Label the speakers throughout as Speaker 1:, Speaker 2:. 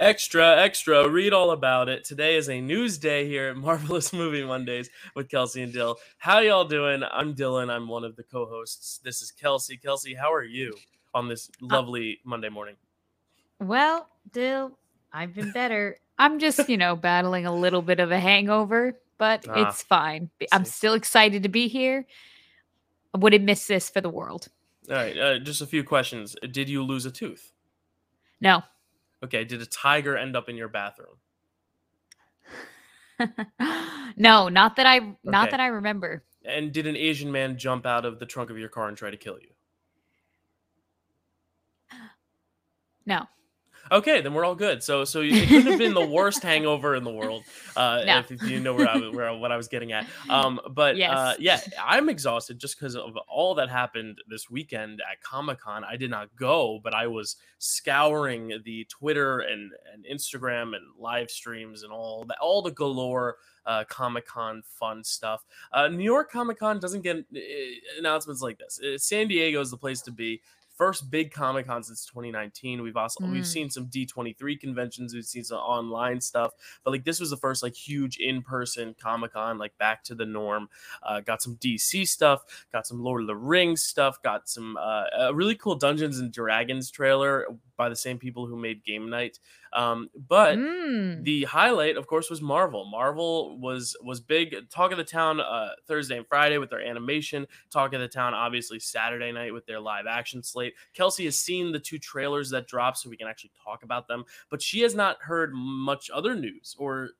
Speaker 1: Extra, extra, read all about it. Today is a news day here at Marvelous Movie Mondays with Kelsey and Dyl. How y'all doing? I'm Dylan. I'm one of the co-hosts. This is Kelsey. Kelsey, how are you on this
Speaker 2: Uh,
Speaker 1: lovely Monday morning?
Speaker 2: Well, Dyl, I've been better. I'm just, you know, battling a little bit of a hangover, but
Speaker 1: Ah,
Speaker 2: it's fine. I'm
Speaker 1: see.
Speaker 2: still excited to be here. I wouldn't miss this for the world.
Speaker 1: All right, uh, just a few questions. Did you lose a tooth?
Speaker 2: No.
Speaker 1: Okay, did a tiger end up in your bathroom?
Speaker 2: no, not that I not
Speaker 1: Okay.
Speaker 2: that I remember.
Speaker 1: And did an Asian man jump out of the trunk of your car and try to kill you?
Speaker 2: No.
Speaker 1: Okay, then we're all good. So, so it couldn't have been the worst hangover in the world, uh,
Speaker 2: No.
Speaker 1: if, if you know where I was- where what I was getting at. Um, but uh, yeah, I'm exhausted just because of all that happened this weekend at Comic Con. I did not go, but I was scouring the Twitter and, and Instagram and live streams and all the all the galore uh, Comic Con fun stuff. Uh, New York Comic Con doesn't get uh, announcements like this. Uh, San Diego is the place to be first big Comic Con since 2019. We've also we've
Speaker 2: Mm.
Speaker 1: seen some D23 conventions, we've seen some online stuff, but like this was the first like huge in-person Comic Con, like back to the norm. Uh, got some DC stuff, got some Lord of the Rings stuff, got some uh, a really cool Dungeons and Dragons trailer by the same people who made Game Night. Um, but
Speaker 2: Mm.
Speaker 1: the highlight of course was marvel marvel was was big talk of the town uh thursday and friday with their animation talk of the town obviously saturday night with their live action slate kelsey has seen the two trailers that dropped so we can actually talk about them but she has not heard much other news or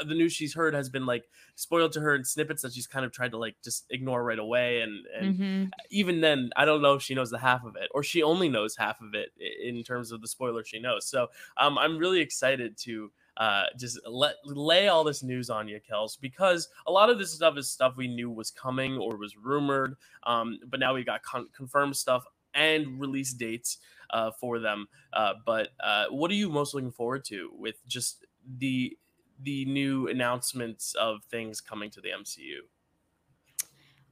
Speaker 1: uh, the news she's heard has been like spoiled to her in snippets that she's kind of tried to like just ignore right away and and
Speaker 2: Mhm.
Speaker 1: even then, I don't know if she knows the half of it, or she only knows half of it in terms of the spoiler she knows. So um, I'm really excited to uh, just let lay all this news on you, Kels, because a lot of this stuff is stuff we knew was coming or was rumored, um, but now we got con- confirmed stuff and release dates uh, for them. Uh, but uh, what are you most looking forward to with just the the new announcements of things coming to the MCU?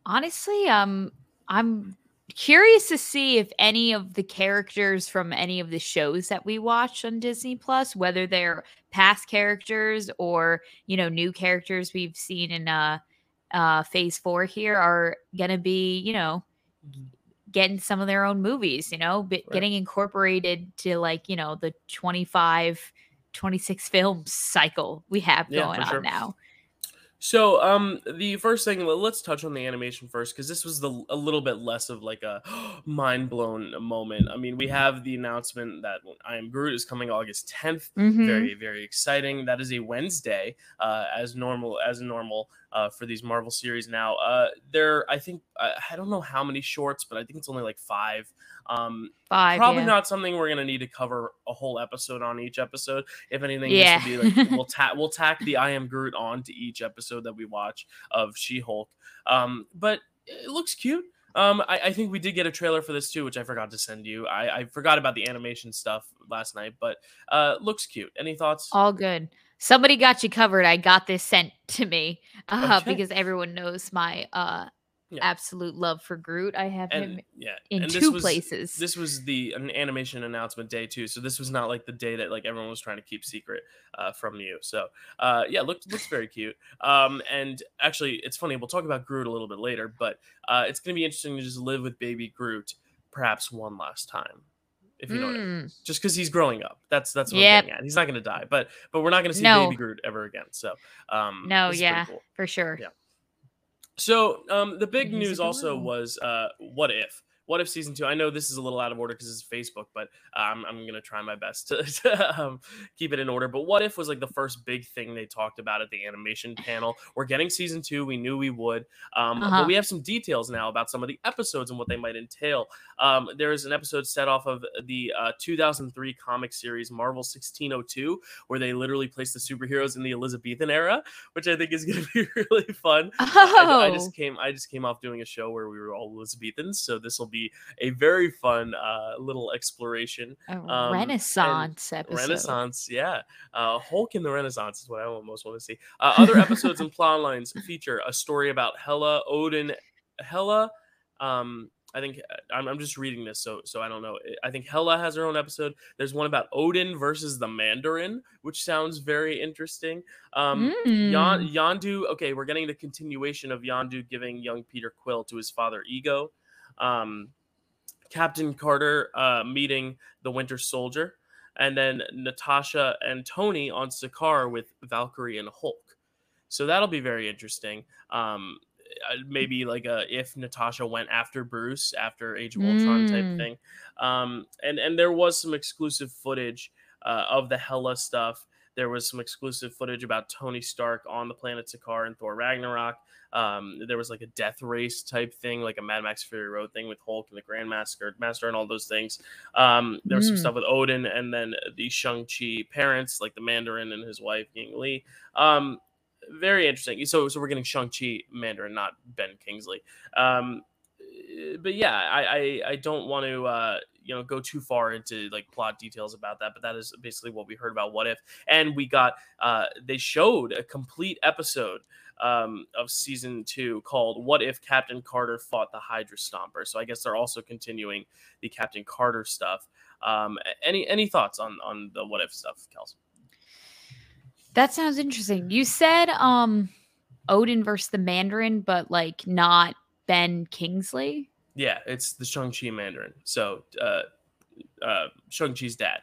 Speaker 2: Honestly, um I'm curious to see if any of the characters from any of the shows that we watch on Disney Plus, whether they're past characters or, you know, new characters we've seen in uh uh phase 4 here are going to be, you know, getting some of their own movies, you know, but
Speaker 1: Right.
Speaker 2: getting incorporated to like, you know, the 25 26 film cycle we have going
Speaker 1: for
Speaker 2: on
Speaker 1: sure.
Speaker 2: now.
Speaker 1: So, um, the first thing, let's touch on the animation first, because this was the a little bit less of like a mind blown moment. I mean, we have the announcement that I Am Groot is coming August 10th.
Speaker 2: Mhm.
Speaker 1: Very, very exciting. That is a Wednesday, uh, as normal as normal uh, for these Marvel series now. Uh, there, I think I, don't know how many shorts, but I think it's only like five. Um,
Speaker 2: Five.
Speaker 1: probably
Speaker 2: yeah.
Speaker 1: not something we're gonna need to cover a whole episode on each episode. If anything,
Speaker 2: Yeah.
Speaker 1: this would be like we'll tack we'll tack the I am Groot on to each episode that we watch of She Hulk. Um, but it looks cute. Um, I, I think we did get a trailer for this too, which I forgot to send you. I, I forgot about the animation stuff last night, but uh, looks cute. Any thoughts?
Speaker 2: All good. Somebody got you covered. I got this sent to me uh,
Speaker 1: Okay.
Speaker 2: because everyone knows my uh,
Speaker 1: Yeah.
Speaker 2: absolute love for Groot. I have him
Speaker 1: yeah,
Speaker 2: in
Speaker 1: and
Speaker 2: two
Speaker 1: this was,
Speaker 2: places.
Speaker 1: This was the an animation announcement day too, so this was not like the day that like everyone was trying to keep secret uh, from you. So uh, yeah, looked looks very cute. Um, and actually, it's funny. We'll talk about Groot a little bit later, but uh, it's gonna be interesting to just live with baby Groot perhaps one last time. If you know what I mean.
Speaker 2: Mm,
Speaker 1: Just because he's growing up, that's that's what
Speaker 2: Yep.
Speaker 1: I'm getting at. He's not gonna die, but but we're not gonna see
Speaker 2: No.
Speaker 1: baby Groot ever again. So um,
Speaker 2: no,
Speaker 1: this is pretty
Speaker 2: yeah,
Speaker 1: cool.
Speaker 2: for sure.
Speaker 1: Yeah. So um, the big
Speaker 2: He's
Speaker 1: news also
Speaker 2: adorable.
Speaker 1: was uh, what if? What if season two? I know this is a little out of order because it's Facebook, but um, I'm gonna try my best to, to um, keep it in order. But what if was like the first big thing they talked about at the animation panel? We're getting season two. We knew we would, um,
Speaker 2: Uh-huh.
Speaker 1: but we have some details now about some of the episodes and what they might entail. Um, there is an episode set off of the uh, 2003 comic series Marvel 1602, where they literally place the superheroes in the Elizabethan era, which I think is going to be really fun.
Speaker 2: Oh,
Speaker 1: I, I just came I just came off doing a show where we were all Elizabethans, so this will be a very fun uh, little exploration. um,
Speaker 2: Renaissance episode.
Speaker 1: Renaissance, yeah. Uh, Hulk in the Renaissance is what I most want to see. Uh, other episodes and plot lines feature a story about Hela, Odin, Hela, um, I think uh, I'm, I'm just reading this, so so I don't know. I think Hela has her own episode. There's one about Odin versus the Mandarin, which sounds very interesting. Um, Yon,
Speaker 2: Mm.
Speaker 1: Yondu. Okay, we're getting the continuation of Yondu giving young Peter Quill to his father Ego. Um, Captain Carter uh, meeting the Winter Soldier, and then Natasha and Tony on Sakaar with Valkyrie and Hulk. So that'll be very interesting. Um, uh, maybe like a if Natasha went after Bruce after Age of Ultron type
Speaker 2: Mm.
Speaker 1: thing. Um, and and there was some exclusive footage uh, of the Hela stuff. There was some exclusive footage about Tony Stark on the planet Sakaar and Thor Ragnarok. Um, there was like a death race type thing, like a Mad Max Fury Road thing with Hulk and the Grandmaster, Master, and all those things. Um, there was some
Speaker 2: Mm.
Speaker 1: stuff with Odin, and then the Shang Chi parents, like the Mandarin and his wife, Ying Li. Um, very interesting. So, so we're getting Shang Chi Mandarin, not Ben Kingsley. Um, but yeah, I I, I don't want to uh, you know go too far into like plot details about that. But that is basically what we heard about What If, and we got uh, they showed a complete episode um, of season two called "What If Captain Carter Fought the Hydra Stomper." So I guess they're also continuing the Captain Carter stuff. Um, any any thoughts on on the What If stuff, Kels?
Speaker 2: That sounds interesting. You said um Odin versus the Mandarin, but like not Ben Kingsley.
Speaker 1: Yeah, it's the Shang Chi Mandarin. So uh, uh, Shang Chi's dad.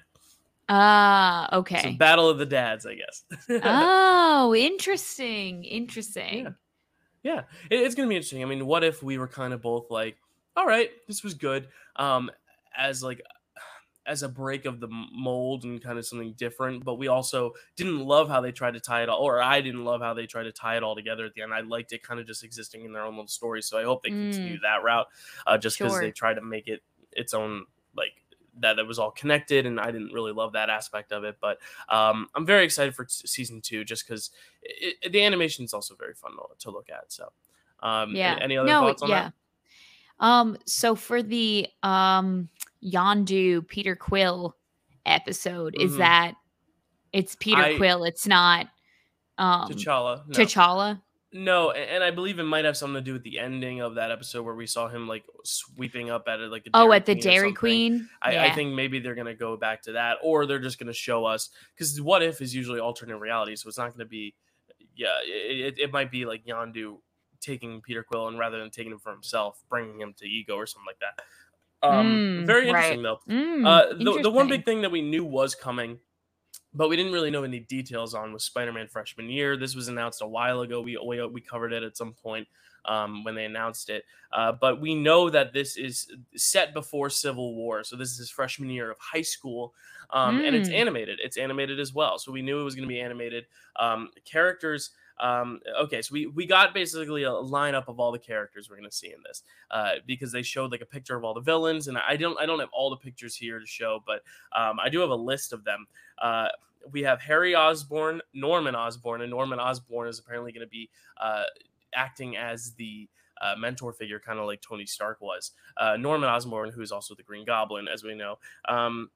Speaker 2: Ah,
Speaker 1: So
Speaker 2: okay.
Speaker 1: battle of the dads, I guess.
Speaker 2: oh, interesting. Interesting.
Speaker 1: yeah, it- it's gonna be interesting. I mean, what if we were kind of both like, all right, this was good, um, as like as a break of the mold and kind of something different, but we also didn't love how they tried to tie it all, or I didn't love how they tried to tie it all together at the end. I liked it kind of just existing in their own little story, so I hope they continue that route, uh, just because they
Speaker 2: Sure.
Speaker 1: tried to make it its own like that it was all connected and i didn't really love that aspect of it but um, i'm very excited for s- season two just because the animation is also very fun to, to look at so um,
Speaker 2: Yeah.
Speaker 1: any other
Speaker 2: no,
Speaker 1: thoughts on
Speaker 2: yeah.
Speaker 1: that
Speaker 2: Um, so for the um Yondu Peter Quill episode, is
Speaker 1: Mhm.
Speaker 2: that it's Peter
Speaker 1: I-
Speaker 2: Quill, it's not um
Speaker 1: T'Challa no.
Speaker 2: T'Challa?
Speaker 1: no and i believe it might have something to do with the ending of that episode where we saw him like sweeping up at it like
Speaker 2: Oh, at the Dairy. Queen.
Speaker 1: I, I think maybe they're gonna go back to that, or they're just gonna show us because what if is usually alternate reality, so it's not gonna be, yeah, it, it, it might be like Yondu taking Peter Quill and rather than taking him for himself, bringing him to Ego or something like that. Um,
Speaker 2: Mm,
Speaker 1: very
Speaker 2: right.
Speaker 1: interesting though.
Speaker 2: Mm,
Speaker 1: Uh, the, the one big thing that we knew was coming, but we didn't really know any details on was Spider-Man freshman year. This was announced a while ago. We we, we covered it at some point um, when they announced it. Uh, but we know that this is set before Civil War, so this is his freshman year of high school, um, and it's
Speaker 2: Mm.
Speaker 1: animated. It's animated as well, so we knew it was going to be animated. Um, characters. Um, okay, so we, we got basically a lineup of all the characters we're gonna see in this, uh, because they showed like a picture of all the villains, and I don't I don't have all the pictures here to show, but um, I do have a list of them. Uh, we have Harry Osborn, Norman Osborn, and Norman Osborn is apparently going to be uh, acting as the uh, mentor figure, kind of like Tony Stark was. Uh, Norman Osborn, who is also the Green Goblin, as we know. Um,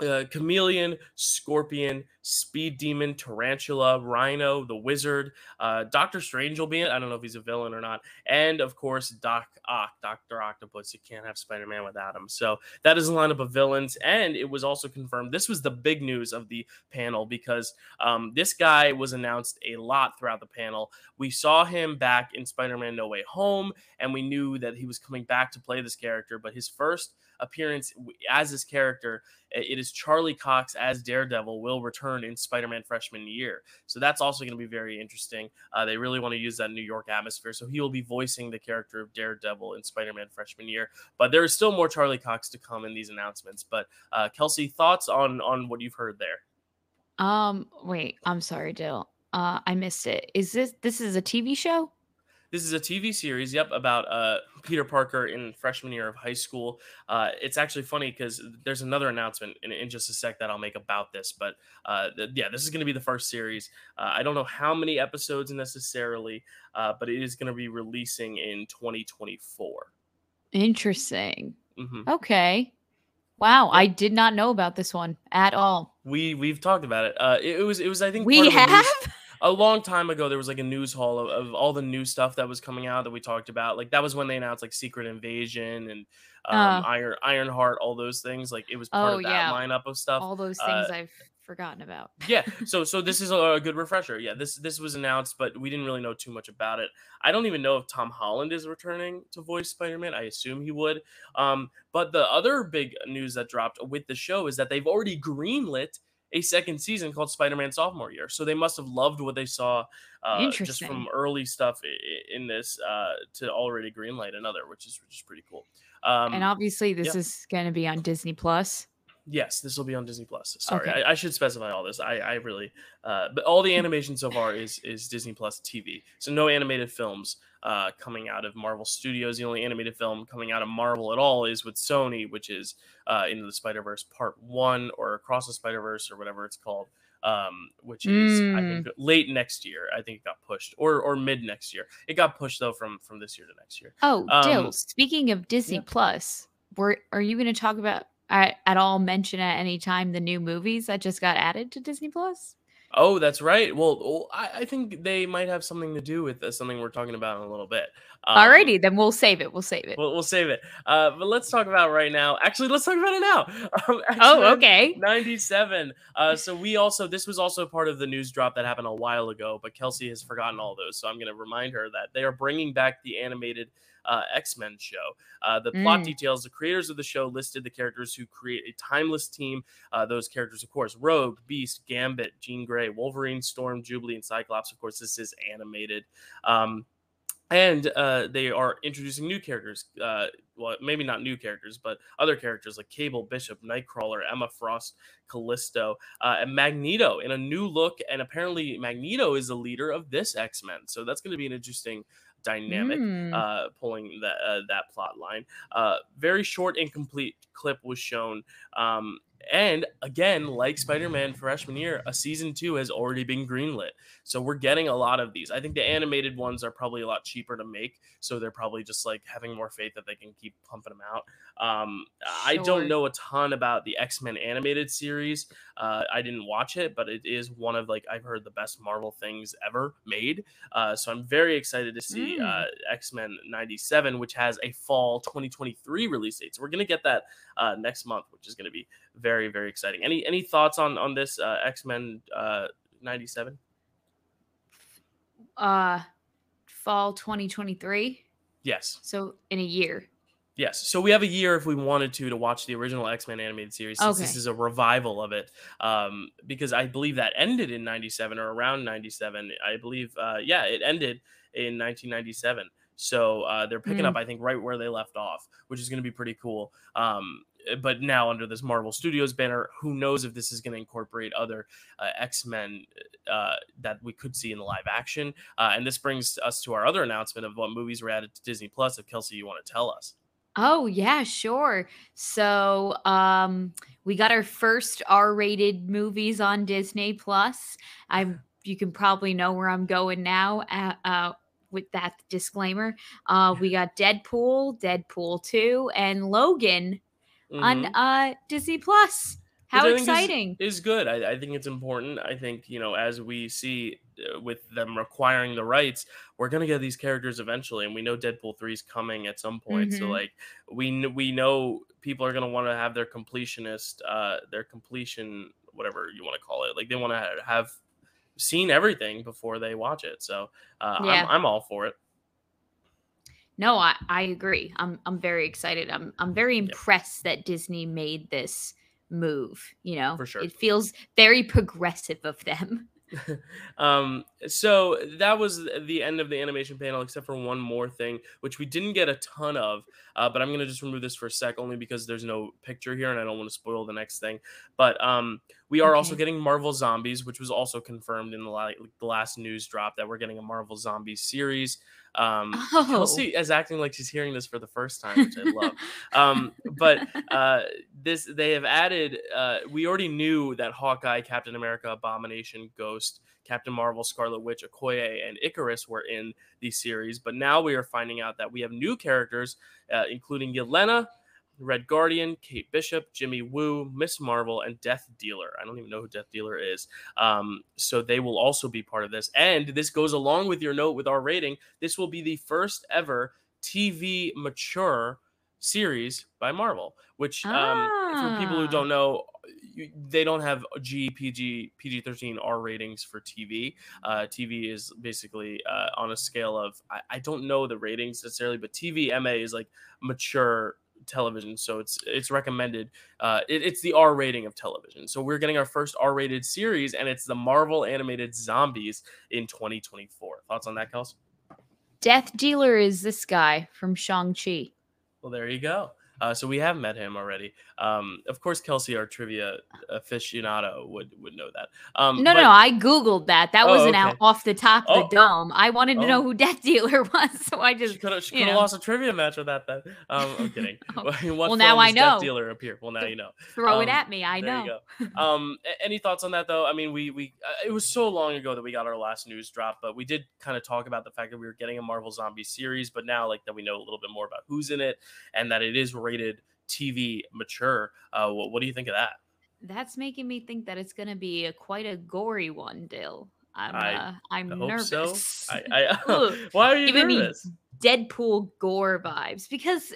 Speaker 1: uh, Chameleon, Scorpion, Speed Demon, Tarantula, Rhino, the Wizard, uh, Doctor Strange will be in. I don't know if he's a villain or not, and of course Doc Ock, Doctor Octopus. You can't have Spider Man without him. So that is a lineup of villains, and it was also confirmed. This was the big news of the panel because um, this guy was announced a lot throughout the panel. We saw him back in Spider Man No Way Home, and we knew that he was coming back to play this character. But his first appearance as this character, it is Charlie Cox as Daredevil will return in Spider-Man freshman year. So that's also going to be very interesting. Uh, they really want to use that New York atmosphere. So he will be voicing the character of Daredevil in Spider-Man freshman year. But there is still more Charlie Cox to come in these announcements. But uh, Kelsey, thoughts on on what you've heard there?
Speaker 2: Um, wait, I'm sorry, Dyl. Uh, I missed it. Is this this is a TV show?
Speaker 1: This is a TV series, yep, about uh, Peter Parker in freshman year of high school. Uh, it's actually funny because there's another announcement in, in just a sec that I'll make about this. But uh, th- yeah, this is going to be the first series. Uh, I don't know how many episodes necessarily, uh, but it is going to be releasing in 2024.
Speaker 2: Interesting.
Speaker 1: hmm
Speaker 2: Okay. Wow, I did not know about this one at all.
Speaker 1: We we've talked about it. Uh, it, it was it was I think
Speaker 2: We
Speaker 1: part of the
Speaker 2: have.
Speaker 1: A long time ago there was like a news haul of, of, all the new stuff that was coming out that we talked about. Like that was when they announced like secret invasion and um, uh, iron ironheart all those things. Like it was part oh, of that yeah. lineup of stuff.
Speaker 2: All those things uh, i've forgotten about.
Speaker 1: yeah. So so this is a, good refresher. Yeah this this was announced but we didn't really know too much about it. I don't even know if tom holland is returning to voice spider-man. I assume he would. Um but the other big news that dropped with the show is that they've already greenlit a second season called Spider-Man Sophomore Year. So they must have loved what they saw uh, just from early stuff in this uh, to already greenlight another, which is which is pretty cool.
Speaker 2: Um, and obviously, this yeah. is going to be on Disney Plus.
Speaker 1: Yes, this will be on Disney Plus. Sorry, okay. I, I, should specify all this. I, I really, uh, but all the animation so far is is Disney Plus TV. So no animated films uh, coming out of Marvel Studios. The only animated film coming out of Marvel at all is with Sony, which is uh, Into the Spider Verse Part One or Across the Spider Verse or whatever it's called, um, which is mm. I think mm. late next year. I think it got pushed or or mid next year. It got pushed though from from this year to next year.
Speaker 2: Oh, um, Dyl. Speaking of Disney yeah. Plus, were are you going to talk about at, at all mention at any time the new movies that just got added to Disney Plus?
Speaker 1: Oh, that's right. Well, I, I think they might have something to do with uh, something we're talking about in a little bit.
Speaker 2: Um, Alrighty, then we'll save it. We'll save it.
Speaker 1: We'll, we'll save it. Uh, but let's talk about right now. Actually, let's talk about it now.
Speaker 2: Um, oh, okay.
Speaker 1: 97. Uh, so we also, this was also part of the news drop that happened a while ago, but Kelsey has forgotten all those. So I'm going to remind her that they are bringing back the animated uh, X Men show. Uh, the mm. plot details the creators of the show listed the characters who create a timeless team. Uh, those characters, of course, Rogue, Beast, Gambit, Jean Grey, Wolverine, Storm, Jubilee, and Cyclops. Of course, this is animated. Um, and uh, they are introducing new characters. Uh, well, maybe not new characters, but other characters like Cable, Bishop, Nightcrawler, Emma Frost, Callisto, uh, and Magneto in a new look. And apparently, Magneto is the leader of this X Men. So that's going to be an interesting dynamic mm. uh, pulling that uh, that plot line. Uh, very short, incomplete clip was shown. Um, and again, like Spider Man freshman year, a season two has already been greenlit. So we're getting a lot of these. I think the animated ones are probably a lot cheaper to make. So they're probably just like having more faith that they can keep pumping them out. Um, sure. I don't know a ton about the X Men animated series. Uh, I didn't watch it, but it is one of like I've heard the best Marvel things ever made. Uh, so I'm very excited to see mm. uh, X Men '97, which has a fall 2023 release date. So we're gonna get that uh, next month, which is gonna be very very exciting. Any any thoughts on on this uh, X Men '97?
Speaker 2: Uh, fall 2023.
Speaker 1: Yes.
Speaker 2: So in a year.
Speaker 1: Yes. So we have a year if we wanted to to watch the original X Men animated series. Since okay. This is a revival of it, um, because I believe that ended in '97 or around '97. I believe, uh, yeah, it ended in 1997. So uh, they're picking mm. up, I think, right where they left off, which is going to be pretty cool. Um, but now under this Marvel Studios banner, who knows if this is going to incorporate other uh, X Men uh, that we could see in the live action? Uh, and this brings us to our other announcement of what movies were added to Disney Plus. If Kelsey, you want to tell us.
Speaker 2: Oh, yeah, sure. So, um, we got our first R-rated movies on Disney Plus. I'm you can probably know where I'm going now uh, uh, with that disclaimer. Uh, we got Deadpool, Deadpool 2, and Logan mm-hmm. on uh, Disney Plus. How exciting!
Speaker 1: Is, is, good. I, I think it's important. I think you know as we see uh, with them requiring the rights, we're gonna get these characters eventually, and we know Deadpool three is coming at some point. Mm-hmm. So like we we know people are gonna want to have their completionist, uh, their completion, whatever you want to call it. Like they want to have seen everything before they watch it. So uh, yeah. I'm I'm all for it.
Speaker 2: No, I, I agree. I'm I'm very excited. I'm I'm very impressed that Disney made this move. You know,
Speaker 1: for sure,
Speaker 2: it feels very progressive of them.
Speaker 1: um, so that was the end of the animation panel, except for one more thing, which we didn't get a ton of. Uh, but I'm gonna just remove this for a sec, only because there's no picture here, and I don't want to spoil the next thing. But um, we are okay. also getting Marvel Zombies, which was also confirmed in the, la- the last news drop that we're getting a Marvel Zombies series. Um, oh. Kelsey is acting like she's hearing this for the first time, which I love. um, but uh, this they have added. Uh, we already knew that Hawkeye, Captain America, Abomination, Ghost, Captain Marvel, Scarlet Witch, Okoye, and Icarus were in the series, but now we are finding out that we have new characters, uh, including Yelena, Red Guardian, Kate Bishop, Jimmy Woo, Miss Marvel, and Death Dealer. I don't even know who Death Dealer is. Um, so they will also be part of this. And this goes along with your note with our rating. This will be the first ever TV mature series by Marvel, which um, ah. for people who ah. don't know, you, they don't have G, PG, PG 13 R ratings for TV. Uh, TV is basically uh, on a scale of, I, I, don't know the ratings necessarily, but TV MA is like mature television so it's it's recommended uh it, it's the r rating of television. So we're getting our first r rated series and it's the marvel animated zombies in 2024 thoughts on that kels?
Speaker 2: Death dealer is this guy from shang-chi.
Speaker 1: Well there you go uh, so we have met him already. Um, of course, Kelsey, our trivia aficionado, would would know that. Um,
Speaker 2: no, but... no, I googled that. That oh, wasn't okay. out off the top of oh. the dome. I wanted to oh. know who Death Dealer was, so I just
Speaker 1: she could have lost a trivia match with that. Then um, I'm kidding.
Speaker 2: Oh. well, now I know.
Speaker 1: Death Dealer appear. Well, now you know.
Speaker 2: Throw it um, at me. I know.
Speaker 1: um, any thoughts on that though? I mean, we we uh, it was so long ago that we got our last news drop, but we did kind of talk about the fact that we were getting a Marvel Zombie series, but now like that we know a little bit more about who's in it and that it is rated TV mature. Uh, what, what do you think of that?
Speaker 2: That's making me think that it's going to be a, quite a gory one, Dyl. I'm I uh, I'm nervous. So.
Speaker 1: I, I why are you Giving nervous? Me
Speaker 2: Deadpool gore vibes because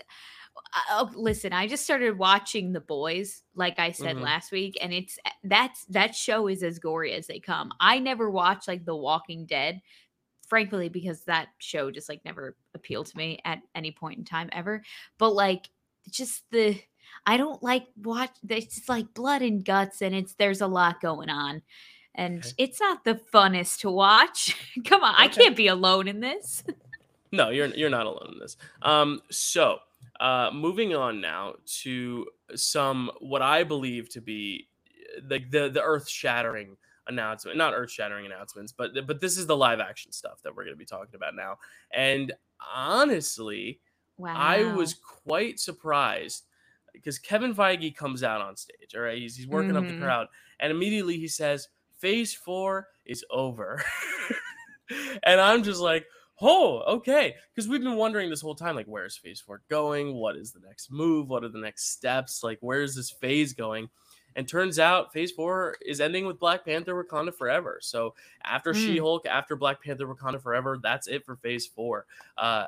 Speaker 2: uh, listen, I just started watching The Boys, like I said mm-hmm. last week, and it's that's that show is as gory as they come. I never watched like The Walking Dead, frankly, because that show just like never appealed to me at any point in time ever. But like just the I don't like watch it's like blood and guts and it's there's a lot going on. And okay. it's not the funnest to watch. Come on, okay. I can't be alone in this.
Speaker 1: no, you're you're not alone in this. Um so uh moving on now to some what I believe to be like the, the the earth shattering announcement not earth shattering announcements but but this is the live action stuff that we're going to be talking about now and honestly Wow. I was quite surprised because Kevin Feige comes out on stage. All right, he's, he's working mm-hmm. up the mm-hmm. crowd, and immediately he says, "Phase four is over," and I'm just like, "Oh, okay," because we've been wondering this whole time, like, where's Phase four going? What is the next move? What are the next steps? Like, where's this phase going? And turns out Phase Four is ending with Black Panther: Wakanda Forever. So after mm. She Hulk, after Black Panther: Wakanda Forever, that's it for Phase Four. Uh,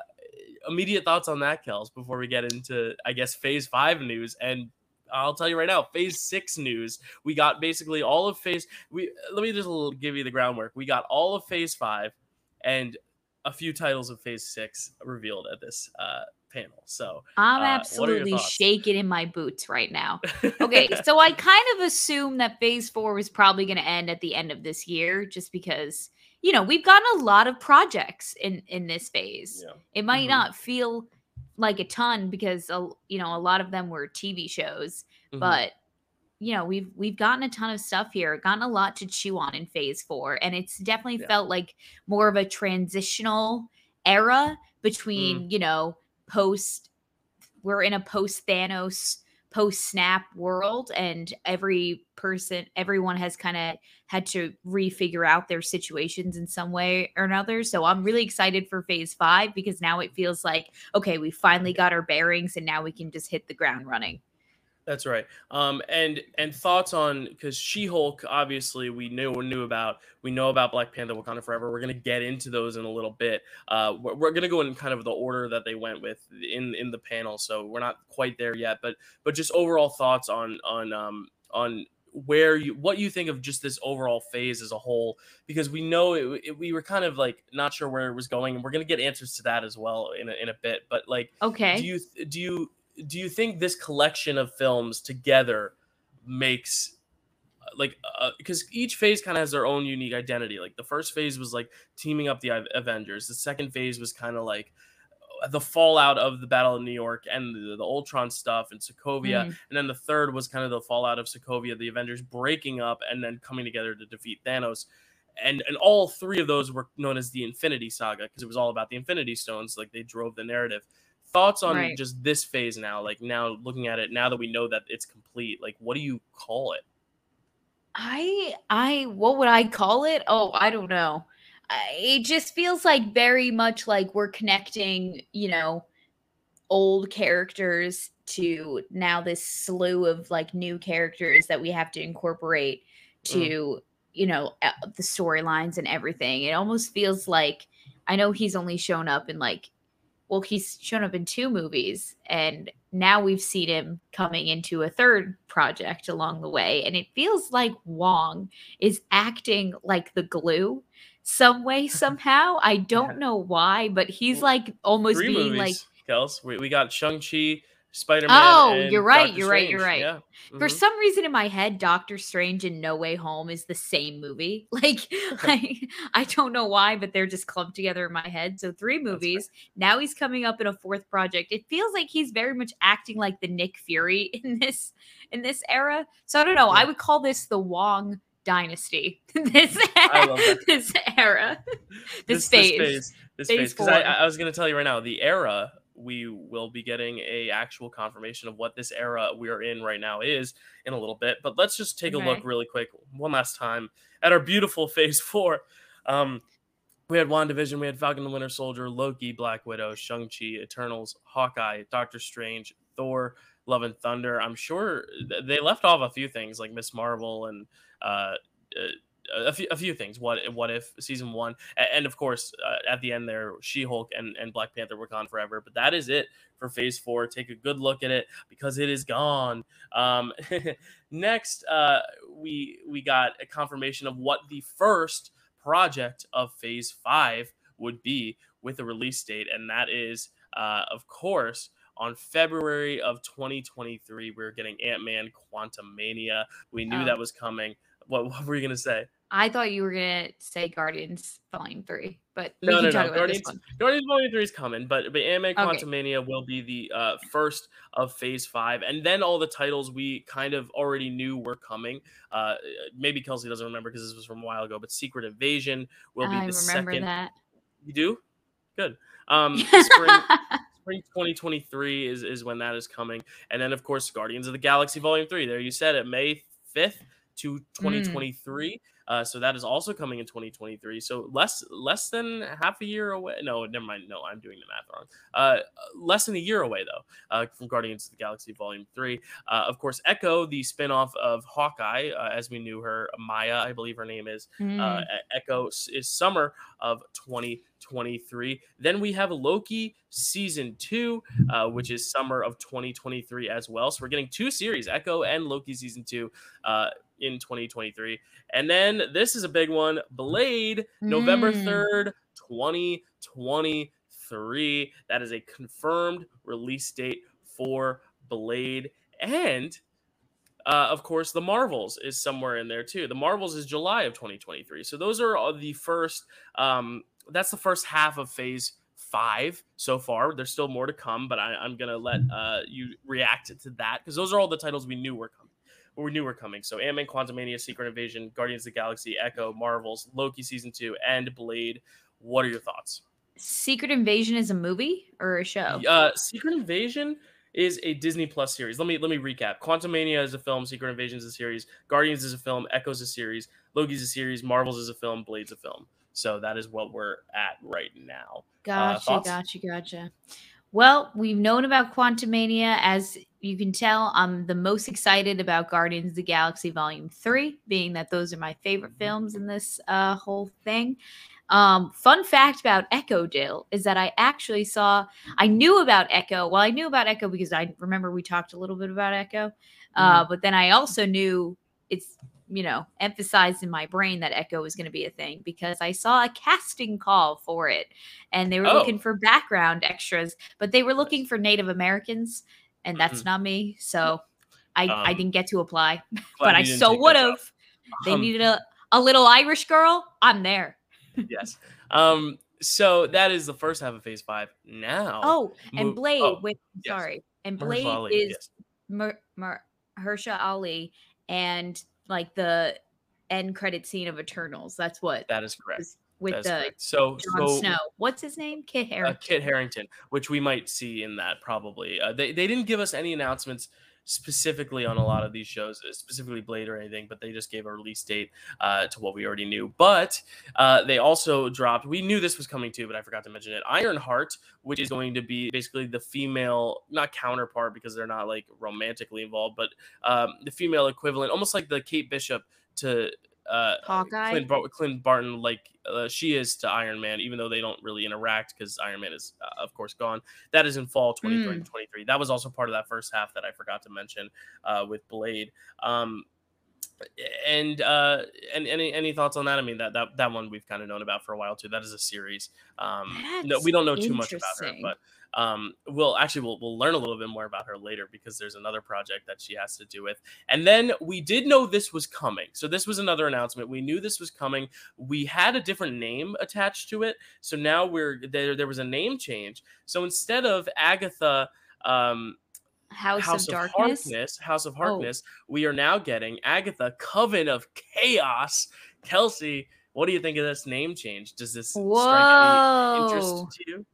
Speaker 1: immediate thoughts on that, Kels, before we get into, I guess, phase five news. And I'll tell you right now, phase six news. We got basically all of phase. We let me just give you the groundwork. We got all of phase five and a few titles of phase six revealed at this uh, panel. So
Speaker 2: I'm uh, absolutely shaking in my boots right now. Okay, so I kind of assume that phase four was probably going to end at the end of this year, just because you know, we've gotten a lot of projects in in this phase. Yeah. It might mm-hmm. not feel like a ton because you know a lot of them were TV shows, mm-hmm. but you know we've we've gotten a ton of stuff here, gotten a lot to chew on in Phase Four, and it's definitely yeah. felt like more of a transitional era between mm. you know post we're in a post Thanos post snap world and every person everyone has kind of had to refigure out their situations in some way or another. So i'm really excited for phase five because now it feels like okay we finally got our bearings and now we can just hit the ground running
Speaker 1: that's right. Um, and and thoughts on because She Hulk, obviously we knew knew about. We know about Black Panther, Wakanda Forever. We're gonna get into those in a little bit. Uh, we're, we're, gonna go in kind of the order that they went with in in the panel, so we're not quite there yet. But but just overall thoughts on on um on where you what you think of just this overall phase as a whole because we know it, it, we were kind of like not sure where it was going and we're going to get answers to that as well in a, in a bit but like
Speaker 2: okay
Speaker 1: do you do you do you think this collection of films together makes like because uh, each phase kind of has their own unique identity. Like the first phase was like teaming up the avengers. The second phase was kind of like uh, the fallout of the battle of new york and the, the ultron stuff and sokovia. Mm. and then the third was kind of the fallout of sokovia the avengers breaking up and then coming together to defeat thanos. And and all three of those were known as the infinity saga because it was all about the infinity stones like they drove the narrative thoughts on right. just this phase now like now looking at it now that we know that it's complete like what do you call it
Speaker 2: i i what would i call it oh i don't know it just feels like very much like we're connecting you know old characters to now this slew of like new characters that we have to incorporate
Speaker 1: Mm.
Speaker 2: to you know the storylines and everything it almost feels like i know he's only shown up in like well he's shown up in two movies and now we've seen him coming into a third project along the way and it feels like wong is acting like the glue some way somehow i don't know why but he's like almost
Speaker 1: Three
Speaker 2: being
Speaker 1: movies,
Speaker 2: like
Speaker 1: Kels. We, we got Shang Chi, Spider Man.
Speaker 2: Oh, you're right, you're right, you're right.
Speaker 1: Yeah.
Speaker 2: For
Speaker 1: mhm.
Speaker 2: some reason in my head, Doctor Strange and No Way Home is the same movie. Like I, I don't know why, but they're just clumped together in my head. So three movies. Now he's coming up in a fourth project. It feels like he's very much acting like the Nick Fury in this in this era. So I don't know. I would call this the Wong dynasty. this
Speaker 1: I love that.
Speaker 2: this era. This,
Speaker 1: this
Speaker 2: phase.
Speaker 1: this
Speaker 2: Phase.
Speaker 1: Because I. I was going to tell you right now, the era we will be getting a actual confirmation of what this era we are in right now is in a little bit. But let's just take a look really quick one last time at our beautiful Phase Four. Um, we had WandaVision, we had Falcon the Winter Soldier, Loki, Black Widow, Shang-Chi, Eternals, Hawkeye, Doctor Strange, Thor, Love and Thunder. I'm sure th- they left off a few things like Miss Marvel and uh, uh, a few, a few things. What what if season one, and of course uh, at the end there, She Hulk and, and Black Panther Wakanda Forever. But that is it for Phase Four. Take a good look at it because it is gone. Um, next, uh, we we got a confirmation of what the first project of Phase Five would be with a release date, and that is, uh, of course. On February of 2023, we are getting Ant Man Quantumania. We knew
Speaker 2: Oh.
Speaker 1: that was coming. What, what were you gonna say?
Speaker 2: I thought you were gonna say Guardians Volume Three, but we
Speaker 1: No,
Speaker 2: can
Speaker 1: no,
Speaker 2: talk
Speaker 1: no.
Speaker 2: about
Speaker 1: Guardians. Guardians Volume Three is coming, but but Ant-Man
Speaker 2: Okay.
Speaker 1: Quantumania will be the uh, first of Phase Five, and then all the titles we kind of already knew were coming. Uh, maybe Kelsey doesn't remember because this was from a while ago, but Secret Invasion will be
Speaker 2: I
Speaker 1: the
Speaker 2: remember
Speaker 1: second.
Speaker 2: that.
Speaker 1: You do? Good. Um, spring spring 2023 is is when that is coming, and then of course Guardians of the Galaxy Volume Three. There you said it, May 5th to 2023. Uh, so that is also coming in 2023. So less less than half a year away. No, never mind. No, I'm doing the math wrong. Uh, less than a year away though uh, from Guardians of the Galaxy Volume Three. Uh, of course, Echo, the spinoff of Hawkeye, uh, as we knew her, Maya, I believe her name is. Uh,
Speaker 2: Mm.
Speaker 1: Echo is summer of 2023. Then we have Loki season two, uh, which is summer of 2023 as well. So we're getting two series, Echo and Loki season two, uh, in 2023. And then this is a big one, Blade, November
Speaker 2: Mm.
Speaker 1: 3rd, 2023. That is a confirmed release date for Blade. And uh, of course, the Marvels is somewhere in there too. The Marvels is July of 2023. So those are the first. Um, that's the first half of Phase Five so far. There's still more to come, but I, I'm gonna let uh, you react to that because those are all the titles we knew were coming. We knew we were coming. So Ant-Man, Quantumania, Secret Invasion, Guardians of the Galaxy, Echo, Marvels, Loki season two, and Blade. What are your thoughts?
Speaker 2: Secret Invasion is a movie or a show?
Speaker 1: Uh, Secret Invasion is a Disney Plus series. Let me let me recap. Quantumania is a film. Secret Invasion is a series. Guardians is a film. Echo's a series. Loki's a series. Marvels is a film. Blade's a film. So that is what we're at right now.
Speaker 2: Gotcha,
Speaker 1: thoughts?
Speaker 2: gotcha, gotcha. Well, we've known about Quantumania. As you can tell, I'm the most excited about Guardians of the Galaxy Volume 3, being that those are my favorite films in this uh, whole thing. Um, fun fact about Echo Dyl is that I actually saw, I knew about Echo. Well, I knew about Echo because I remember we talked a little bit about Echo. Uh, but then I also knew it's, you know, emphasized in my brain that Echo was going to be a thing because I saw a casting call for it and they were
Speaker 1: Oh.
Speaker 2: looking for background extras, but they were looking for Native Americans, and that's not me. So I, I
Speaker 1: Um,
Speaker 2: didn't get to apply, but I so would have. They
Speaker 1: Um,
Speaker 2: needed a, a little Irish girl. I'm there.
Speaker 1: yes. Um. So that is the first half of Phase Five. Now.
Speaker 2: Oh, and
Speaker 1: move-
Speaker 2: Blade.
Speaker 1: oh,
Speaker 2: wait,
Speaker 1: yes.
Speaker 2: sorry. And Blade is
Speaker 1: yes.
Speaker 2: Mer, Mer, Hersha Ali and like the end credit scene of Eternals. That's what
Speaker 1: That is correct.
Speaker 2: is with
Speaker 1: That is
Speaker 2: the
Speaker 1: correct. So so
Speaker 2: Snow. What's his name? Kit
Speaker 1: uh, Kit Harington, which we might see in that probably. Uh, they they didn't give us any announcements specifically on a lot of these shows, uh, specifically Blade or anything, but they just gave a release date uh, to what we already knew. But uh, they also dropped, we knew this was coming too, but I forgot to mention it Ironheart, which is going to be basically the female, not counterpart because they're not like romantically involved, but um, the female equivalent, almost like the Kate Bishop to uh,
Speaker 2: Hawkeye,
Speaker 1: Clint, Bar- Clint Barton, like uh, she is to Iron Man, even though they don't really interact because Iron Man is, uh, of course, gone. That is in fall 2023. Mm. That was also part of that first half that I forgot to mention uh, with Blade. Um, and uh and any any thoughts on that i mean that that, that one we've kind of known about for a while too that is a series um no we don't know too much about her but um, we'll actually we'll, we'll learn a little bit more about her later because there's another project that she has to do with. And then we did know this was coming, so this was another announcement. We knew this was coming. We had a different name attached to it, so now we're there. There was a name change. So instead of Agatha. Um,
Speaker 2: House, House of, of Darkness. Harkness,
Speaker 1: House of Harkness. Oh. We are now getting Agatha Coven of Chaos. Kelsey, what do you think of this name change? Does this Whoa. strike any interest to you?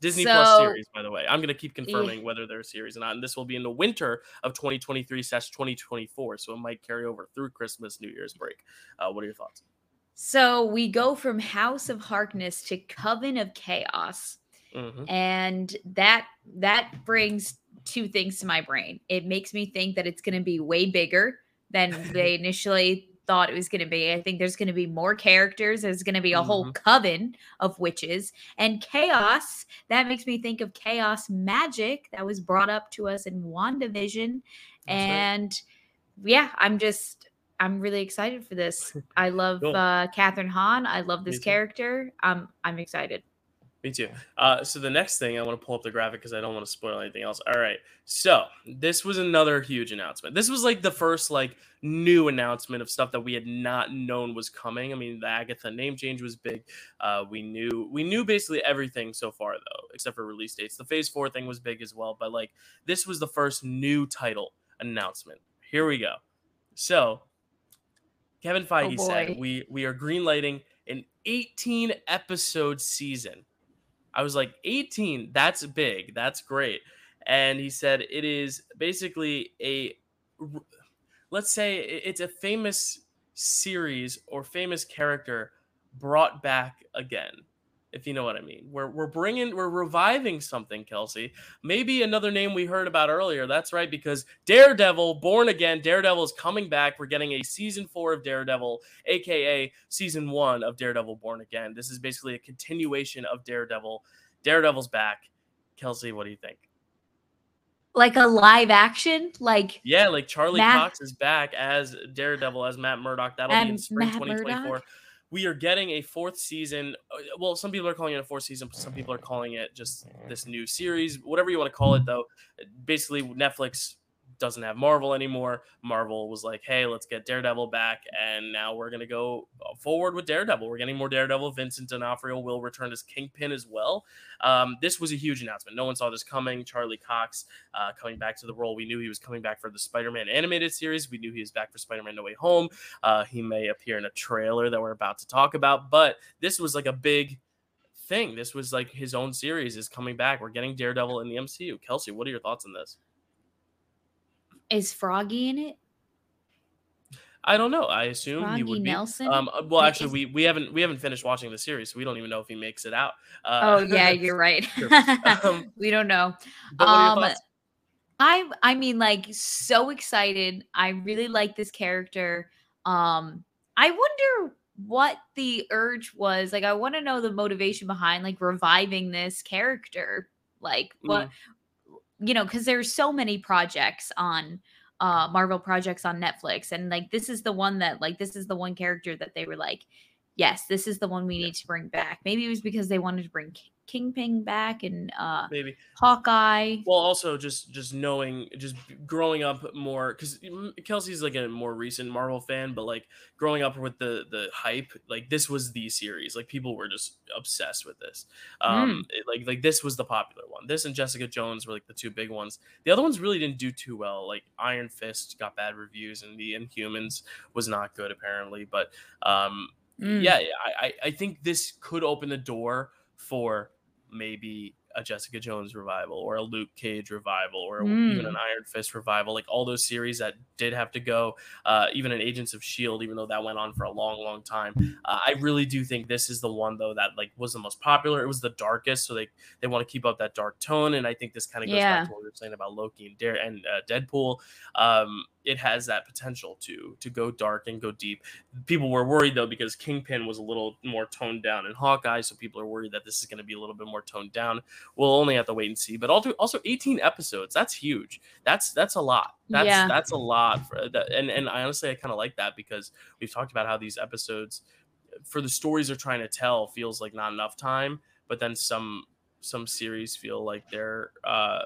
Speaker 1: Disney so, Plus series, by the way. I'm going to keep confirming yeah. whether they're a series or not. And this will be in the winter of 2023 2024. So it might carry over through Christmas, New Year's break. Uh, what are your thoughts?
Speaker 2: So we go from House of Harkness to Coven of Chaos. Mm-hmm. And that that brings two things to my brain. It makes me think that it's going to be way bigger than they initially thought it was going to be. I think there's going to be more characters. There's going to be a mm-hmm. whole coven of witches and chaos. That makes me think of chaos magic that was brought up to us in WandaVision. That's and right. yeah, I'm just I'm really excited for this. I love cool. uh Kathryn Hahn. I love this character. I'm I'm excited.
Speaker 1: Me too. Uh, so the next thing I want to pull up the graphic because I don't want to spoil anything else. All right. So this was another huge announcement. This was like the first like new announcement of stuff that we had not known was coming. I mean, the Agatha name change was big. Uh, we knew we knew basically everything so far though, except for release dates. The Phase Four thing was big as well, but like this was the first new title announcement. Here we go. So Kevin Feige oh said we we are greenlighting an 18 episode season I was like, 18, that's big. That's great. And he said it is basically a, let's say it's a famous series or famous character brought back again if you know what I mean. We're we're bringing we're reviving something, Kelsey. Maybe another name we heard about earlier. That's right, because Daredevil, Born Again, Daredevil is coming back. We're getting a season four of Daredevil, aka season one of Daredevil, Born Again. This is basically a continuation of Daredevil. Daredevil's back. Kelsey, what do you think?
Speaker 2: Like a live action, like
Speaker 1: yeah, like Charlie Matt- Cox is back as Daredevil as Matt Murdock. That'll be in spring 2024. Murdock? We are getting a fourth season. Uh, well, some people are calling it a fourth season, some people are calling it just this new series, whatever you want to call it, though. Basically, Netflix doesn't have Marvel anymore. Marvel was like, hey, let's get Daredevil back. And now we're going to go uh, forward with Daredevil. We're getting more Daredevil. Vincent D'Onofrio will return as Kingpin as well. Um, this was a huge announcement. No one saw this coming. Charlie Cox uh, coming back to the role. We knew he was coming back for the Spider Man animated series. We knew he was back for Spider Man No Way Home. Uh, he may appear in a trailer that we're about to talk about. But this was like a big thing. This was like his own series is coming back. We're getting Daredevil in the MCU. Kelsey, what are your thoughts on this?
Speaker 2: Is Foggy in it?
Speaker 1: I don't know. I assume
Speaker 2: Foggy
Speaker 1: he would
Speaker 2: Nelson?
Speaker 1: be. Um, uh, well, actually, we we haven't we haven't finished watching the series, so we don't even know if he makes it out.
Speaker 2: Uh, oh yeah, you're right. um, we don't know. Um, I I mean, like, so excited. I really like this character. Um, I wonder what the urge was. Like, I want to know the motivation behind like reviving this character. Like, what mm you know, because there's so many projects on uh Marvel projects on Netflix, and like this is the one that like this is the one character that they were like, yes, this is the one we need to bring back. Maybe it was because they wanted to bring Kingpin back and uh
Speaker 1: maybe
Speaker 2: Hawkeye.
Speaker 1: Well, also just just knowing, just growing up more because Kelsey's like a more recent Marvel fan, but like growing up with the the hype, like this was the series. Like people were just obsessed with this. Um, mm. it, like like this was the popular one. This and Jessica Jones were like the two big ones. The other ones really didn't do too well. Like Iron Fist got bad reviews, and the Inhumans was not good apparently. But um, mm. yeah, I I think this could open the door for maybe a Jessica Jones revival or a Luke Cage revival or
Speaker 2: Mm.
Speaker 1: even an Iron Fist revival, like all those series that did have to go, uh, even an Agents of Shield, even though that went on for a long, long time. Uh, I really do think this is the one though that like was the most popular. It was the darkest, so they they want to keep up that dark tone, and I think this kind of goes
Speaker 2: Yeah.
Speaker 1: back to what we were saying about Loki and Dare and uh, Deadpool. Um, it has that potential to to go dark and go deep. People were worried though because Kingpin was a little more toned down in Hawkeye, so people are worried that this is going to be a little bit more toned down. We'll only have to wait and see. But also, also 18 episodes. That's huge. That's that's a lot. That's
Speaker 2: Yeah.
Speaker 1: that's a lot for that. And and I honestly I kind of like that because we've talked about how these episodes for the stories they're trying to tell feels like not enough time, but then some some series feel like they're uh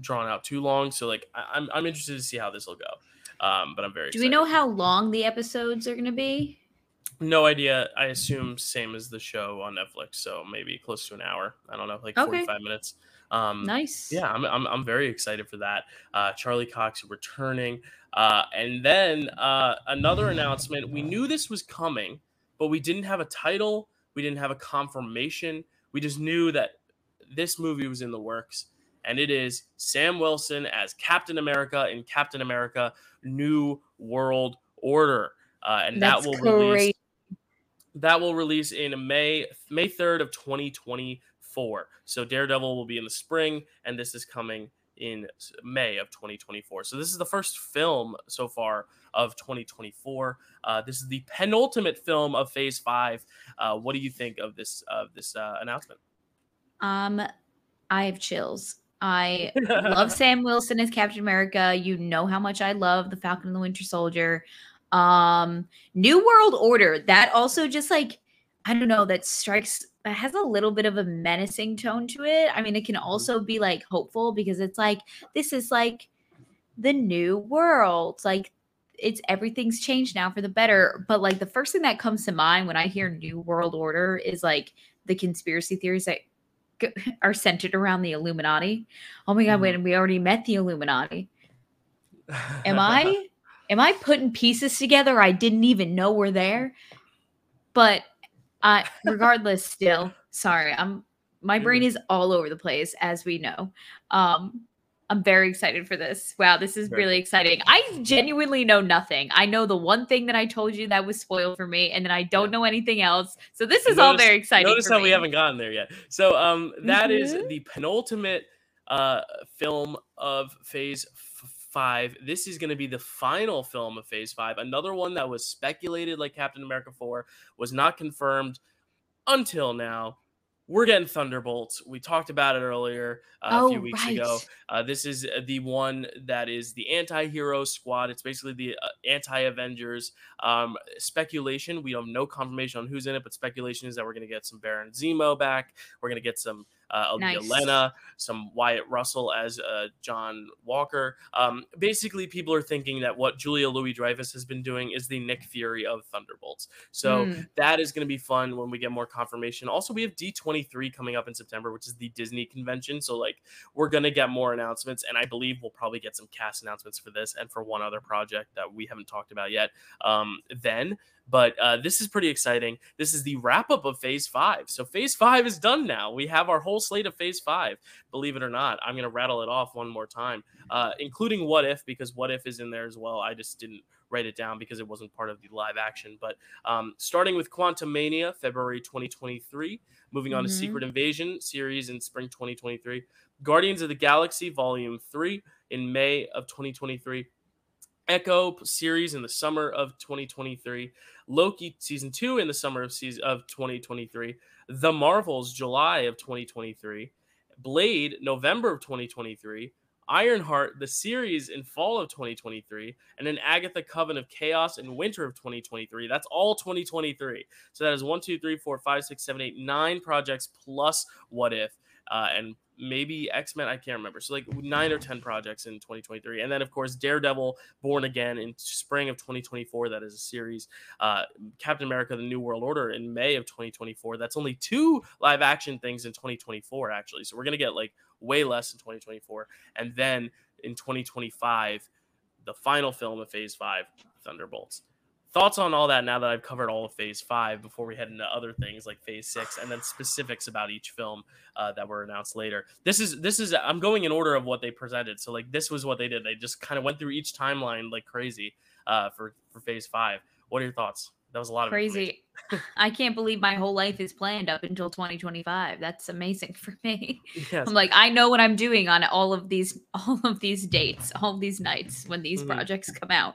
Speaker 1: drawn out too long. So like I, I'm I'm interested to see how this will go. Um, but I'm very.
Speaker 2: Do we know how long the episodes are going to be?
Speaker 1: No idea. I assume same as the show on Netflix, so maybe close to an hour. I don't know, like
Speaker 2: Okay.
Speaker 1: 45 minutes. Um,
Speaker 2: Nice.
Speaker 1: yeah, I'm, I'm, I'm very excited for that. Uh, Charlie Cox returning. Uh, and then uh, another announcement. We knew this was coming, but we didn't have a title. We didn't have a confirmation. We just knew that this movie was in the works. And it is Sam Wilson as Captain America in Captain America New World Order. Uh, and
Speaker 2: That's
Speaker 1: that will release that will release in May May 3rd of 2024. So Daredevil will be in the spring and this is coming in May of 2024. So this is the first film so far of 2024. Uh, this is the penultimate film of Phase 5. Uh, what do you think of this of this uh, announcement?
Speaker 2: Um, I have chills. I love Sam Wilson as Captain America. You know how much I love the Falcon and the Winter Soldier. Um, New World Order. That also just like I don't know. That strikes. That has a little bit of a menacing tone to it. I mean, it can also be like hopeful because it's like this is like the new world. Like it's everything's changed now for the better. But like the first thing that comes to mind when I hear New World Order is like the conspiracy theories that are centered around the Illuminati. Oh my god,
Speaker 1: Mhm.
Speaker 2: wait, we already met the Illuminati. Am I am I putting pieces together I didn't even know were there? But uh regardless still, sorry, I'm my brain is all over the place as we know. Um I'm very excited for this. Wow, this is really exciting. I genuinely know nothing. I know the one thing that I told you that was spoiled for me, and then I don't know anything else. So this is all very exciting.
Speaker 1: Notice how we haven't gotten there yet. So um, that is
Speaker 2: Mhm.
Speaker 1: the penultimate uh, film of Phase f- Five. This is going to be the final film of Phase Five. Another one that was speculated, like Captain America Four, was not confirmed until now. We're getting Thunderbolts. We talked about it earlier uh, a few
Speaker 2: Oh,
Speaker 1: weeks ago. Uh, this is uh, the one that is the anti-hero squad. It's basically the uh, anti-Avengers. Um, speculation. We have no confirmation on who's in it, but speculation is that we're going to get some Baron Zemo back. We're going to get some uh,
Speaker 2: Nice.
Speaker 1: Yelena, some Wyatt Russell as uh, John Walker. Um, basically, people are thinking that what Julia Louis Dreyfus has been doing is the Nick Fury of Thunderbolts. So
Speaker 2: Mm.
Speaker 1: that is going to be fun when we get more confirmation. Also, we have D23 coming up in September, which is the Disney convention. So, like, we're going to get more announcements. And I believe we'll probably get some cast announcements for this and for one other project that we haven't talked about yet um, then. But uh, this is pretty exciting. This is the wrap up of phase five. So, phase five is done now. We have our whole slate of phase five, believe it or not. I'm going to rattle it off one more time, uh, including What If, because What If is in there as well. I just didn't write it down because it wasn't part of the live action. But um, starting with Quantumania, February 2023, moving on to
Speaker 2: Mhm.
Speaker 1: Secret Invasion series in spring 2023, Guardians of the Galaxy Volume 3 in May of 2023. Echo series in the summer of 2023, Loki season 2 in the summer of season of 2023, The Marvels July of 2023, Blade November of 2023, Ironheart the series in fall of 2023, and then Agatha Coven of Chaos in winter of 2023. That's all 2023. So that is one, two, three, four, five, six, seven, eight, nine projects plus What If, uh, and maybe X Men. I can't remember. So like nine or ten projects in 2023, and then of course Daredevil, Born Again in spring of 2024. That is a series. Uh, Captain America: The New World Order in May of 2024. That's only two live action things in 2024 actually. So we're gonna get like way less in 2024, and then in 2025, the final film of Phase Five, Thunderbolts. Thoughts on all that now that I've covered all of Phase Five before we head into other things like Phase Six and then specifics about each film uh, that were announced later. This is this is I'm going in order of what they presented. So like this was what they did. They just kind of went through each timeline like crazy uh, for for Phase Five. What are your thoughts? That was a lot of
Speaker 2: crazy. I can't believe my whole life is planned up until 2025. That's amazing for me. Yes. I'm like, I know what I'm doing on all of these, all of these dates, all of these nights when these mm-hmm. projects come out.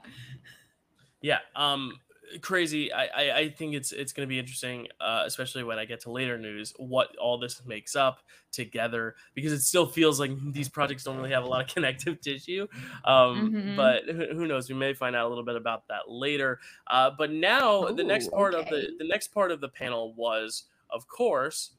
Speaker 1: Yeah. Um, crazy. I, I, I think it's it's going to be interesting, uh, especially when I get to later news, what all this makes up together, because it still feels like these projects don't really have a lot of connective tissue. Um, mm-hmm. But who knows? We may find out a little bit about that later. Uh, but now Ooh, the next part okay. of the the next part of the panel was, of course,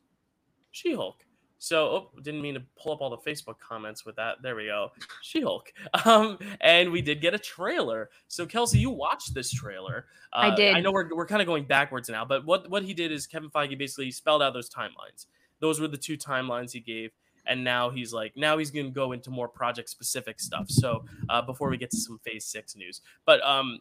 Speaker 1: She Hulk. So, oh, didn't mean to pull up all the Facebook comments with that. There we go. She Hulk. Um, and we did get a trailer. So, Kelsey, you watched this trailer.
Speaker 2: Uh, I did.
Speaker 1: I know we're, we're kind of going backwards now, but what, what he did is Kevin Feige basically spelled out those timelines. Those were the two timelines he gave. And now he's like, now he's going to go into more project specific stuff. So, uh, before we get to some phase six news, but um,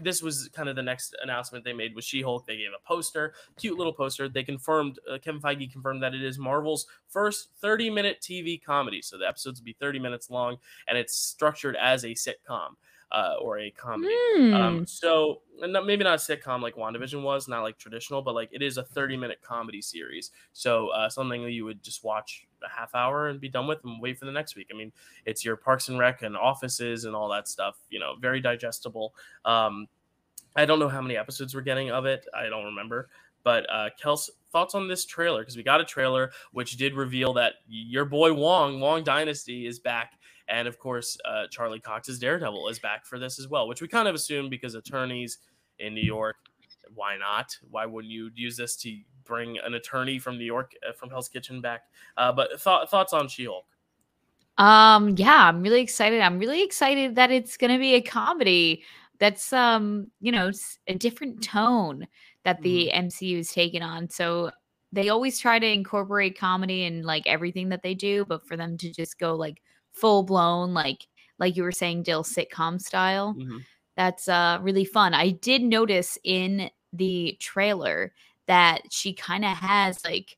Speaker 1: this was kind of the next announcement they made with She-Hulk. They gave a poster, cute little poster. They confirmed uh, Kevin Feige confirmed that it is Marvel's first 30-minute TV comedy. So the episodes will be 30 minutes long, and it's structured as a sitcom uh, or a comedy. Mm. Um, so maybe not a sitcom like WandaVision was, not like traditional, but like it is a 30 minute comedy series. So uh, something that you would just watch a half hour and be done with and wait for the next week. I mean, it's your Parks and Rec and offices and all that stuff, you know, very digestible. Um, I don't know how many episodes we're getting of it. I don't remember. But uh, Kels, thoughts on this trailer? Because we got a trailer which did reveal that your boy Wong, Wong Dynasty, is back and of course, uh, Charlie Cox's Daredevil is back for this as well, which we kind of assumed because attorneys in New York, why not? Why wouldn't you use this to bring an attorney from New York uh, from Hell's Kitchen back? Uh, but th- thoughts on She Hulk?
Speaker 2: Um, yeah, I'm really excited. I'm really excited that it's going to be a comedy that's um, you know, a different tone that the mm-hmm. MCU is taking on. So they always try to incorporate comedy in like everything that they do, but for them to just go like full blown like like you were saying Dyl sitcom style mm-hmm. that's uh really fun i did notice in the trailer that she kind of has like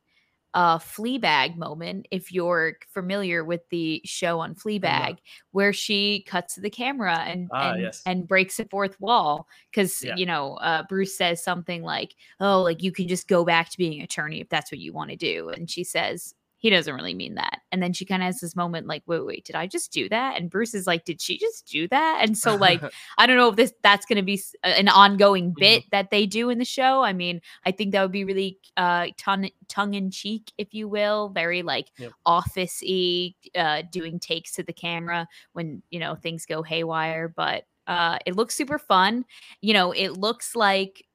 Speaker 2: a Fleabag moment, if you're familiar with the show on Fleabag, where she cuts to the camera and ah, and, yes. and breaks a fourth wall because yeah. you know uh, Bruce says something like, "Oh, like you can just go back to being attorney if that's what you want to do," and she says, he doesn't really mean that. And then she kind of has this moment like, wait, wait, did I just do that? And Bruce is like, did she just do that? And so like, I don't know if this that's going to be an ongoing bit mm-hmm. that they do in the show. I mean, I think that would be really uh ton- tongue in cheek, if you will, very like yep. office-y, uh, doing takes to the camera when you know things go haywire. But uh, it looks super fun. You know, it looks like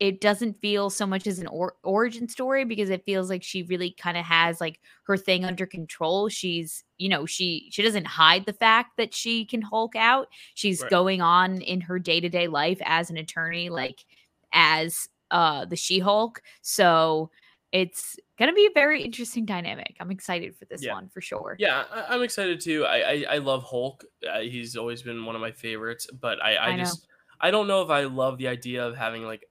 Speaker 2: it doesn't feel so much as an or- origin story because it feels like she really kind of has like her thing under control. She's you know she she doesn't hide the fact that she can hulk out. She's right. going on in her day-to-day life as an attorney like as uh the she-hulk. So it's gonna be a very interesting dynamic. I'm excited for this
Speaker 1: yeah.
Speaker 2: one for sure.
Speaker 1: Yeah I- am excited too. I-, I i love hulk. Uh, he's always been one of my favorites but i i, I just I don't know if I love the idea of having like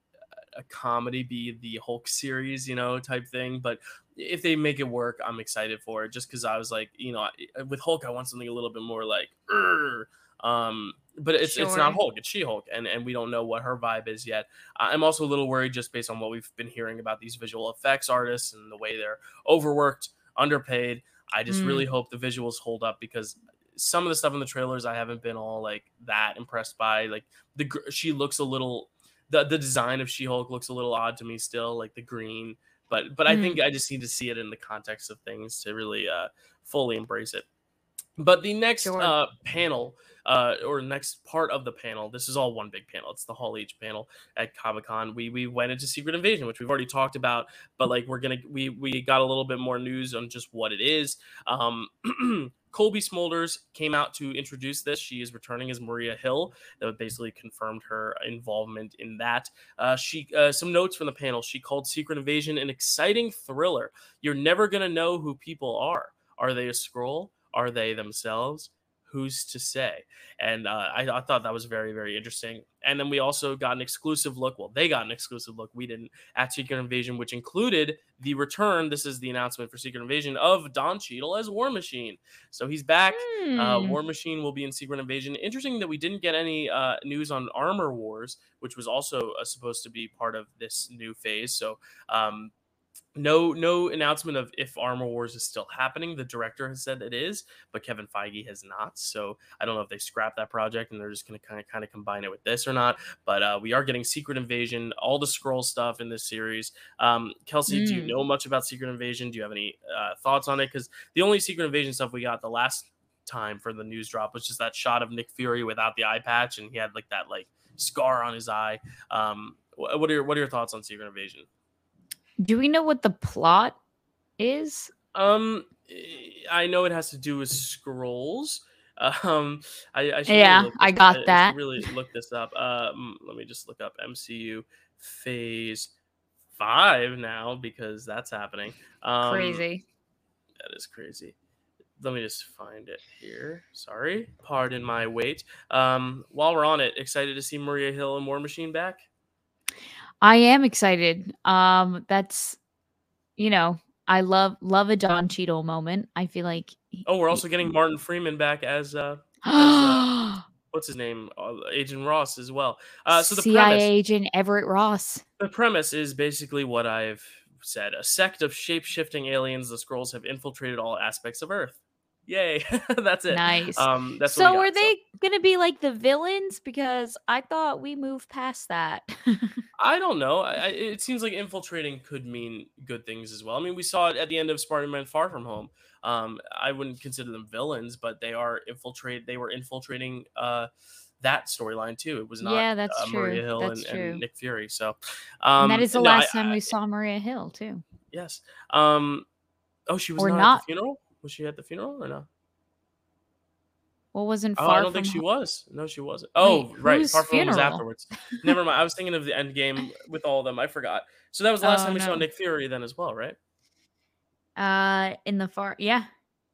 Speaker 1: a comedy be the Hulk series, you know, type thing. But if they make it work, I'm excited for it. Just because I was like, you know, with Hulk, I want something a little bit more like, um, but it's sure. it's not Hulk, it's She Hulk, and and we don't know what her vibe is yet. I'm also a little worried just based on what we've been hearing about these visual effects artists and the way they're overworked, underpaid. I just mm. really hope the visuals hold up because some of the stuff in the trailers I haven't been all like that impressed by. Like the she looks a little the the design of She-Hulk looks a little odd to me still, like the green. But but mm-hmm. I think I just need to see it in the context of things to really uh, fully embrace it. But the next sure. uh, panel, uh, or next part of the panel, this is all one big panel. It's the Hall H panel at Comic Con. We we went into Secret Invasion, which we've already talked about, but like we're gonna we we got a little bit more news on just what it is. Um, Cobie Smulders came out to introduce this. She is returning as Maria Hill. That basically confirmed her involvement in that. Uh, she uh, some notes from the panel. She called Secret Invasion an exciting thriller. You're never gonna know who people are. Are they a Skrull? Are they themselves? Who's to say? And uh, I, I, thought that was very, very interesting. And then we also got an exclusive look. Well, they got an exclusive look. We didn't at Secret Invasion, which included the return. This is the announcement for Secret Invasion of Don Cheadle as War Machine. So he's back. Hmm. Uh, War Machine will be in Secret Invasion. Interesting that we didn't get any uh, news on Armor Wars, which was also uh, supposed to be part of this new phase. So um, no no announcement of if armor wars is still happening. The director has said it is but kevin feige has not. So i don't know if they scrapped that project and they're just going to kind of kind of combine it with this or not but uh, we are getting secret invasion all the Skrull stuff in this series. Um, kelsey mm. do you mm. know much about secret invasion? Do you have any uh, thoughts on it? Because the only secret invasion stuff we got the last time for the news drop was just that shot of nick fury without the eye patch and he had like that like scar on his eye. Um, what are your what are your thoughts on secret invasion
Speaker 2: do we know what the plot is?
Speaker 1: Um, I know it has to do with Skrulls. Um, I, I
Speaker 2: yeah,
Speaker 1: really
Speaker 2: I got
Speaker 1: I,
Speaker 2: that.
Speaker 1: I really look this up. Um, let me just look up MCU Phase Five now because that's happening. Um,
Speaker 2: crazy.
Speaker 1: That is crazy. Let me just find it here. Sorry, pardon my wait. Um, while we're on it, excited to see Maria Hill and War Machine back.
Speaker 2: I am excited. Um, that's you know, I love love a Don Cheadle moment. I feel like.
Speaker 1: Oh, we're also getting Martin Freeman back as uh, as, uh what's his name, uh, Agent Ross as well. Uh, so the
Speaker 2: CIA premise, agent Everett Ross.
Speaker 1: The premise is basically what I've said: a sect of shape shifting aliens, the Skrulls, have infiltrated all aspects of Earth. Yay. that's it.
Speaker 2: Nice.
Speaker 1: Um, that's
Speaker 2: so
Speaker 1: got,
Speaker 2: are they so. going to be like the villains? Because I thought we moved past that.
Speaker 1: I don't know. I, it seems like infiltrating could mean good things as well. I mean, we saw it at the end of Spider-Man Far From Home. Um, I wouldn't consider them villains, but they are infiltrate. They were infiltrating uh, that storyline too. It was not
Speaker 2: yeah, that's
Speaker 1: uh, Maria Hill
Speaker 2: and,
Speaker 1: and, Nick Fury. So
Speaker 2: um, that is the no, last I, time we saw Maria Hill too.
Speaker 1: Yes. Um, oh, she was or not, not. at the funeral. Was she at the funeral or no?
Speaker 2: What wasn't
Speaker 1: far? Oh, I don't think she was. No, she wasn't. Oh, Wait, right. Far from was afterwards. Never mind. I was thinking of the end game with all of them. I forgot. So that was the last oh, time we no. saw Nick Fury then as well, right?
Speaker 2: Uh, in the far, yeah.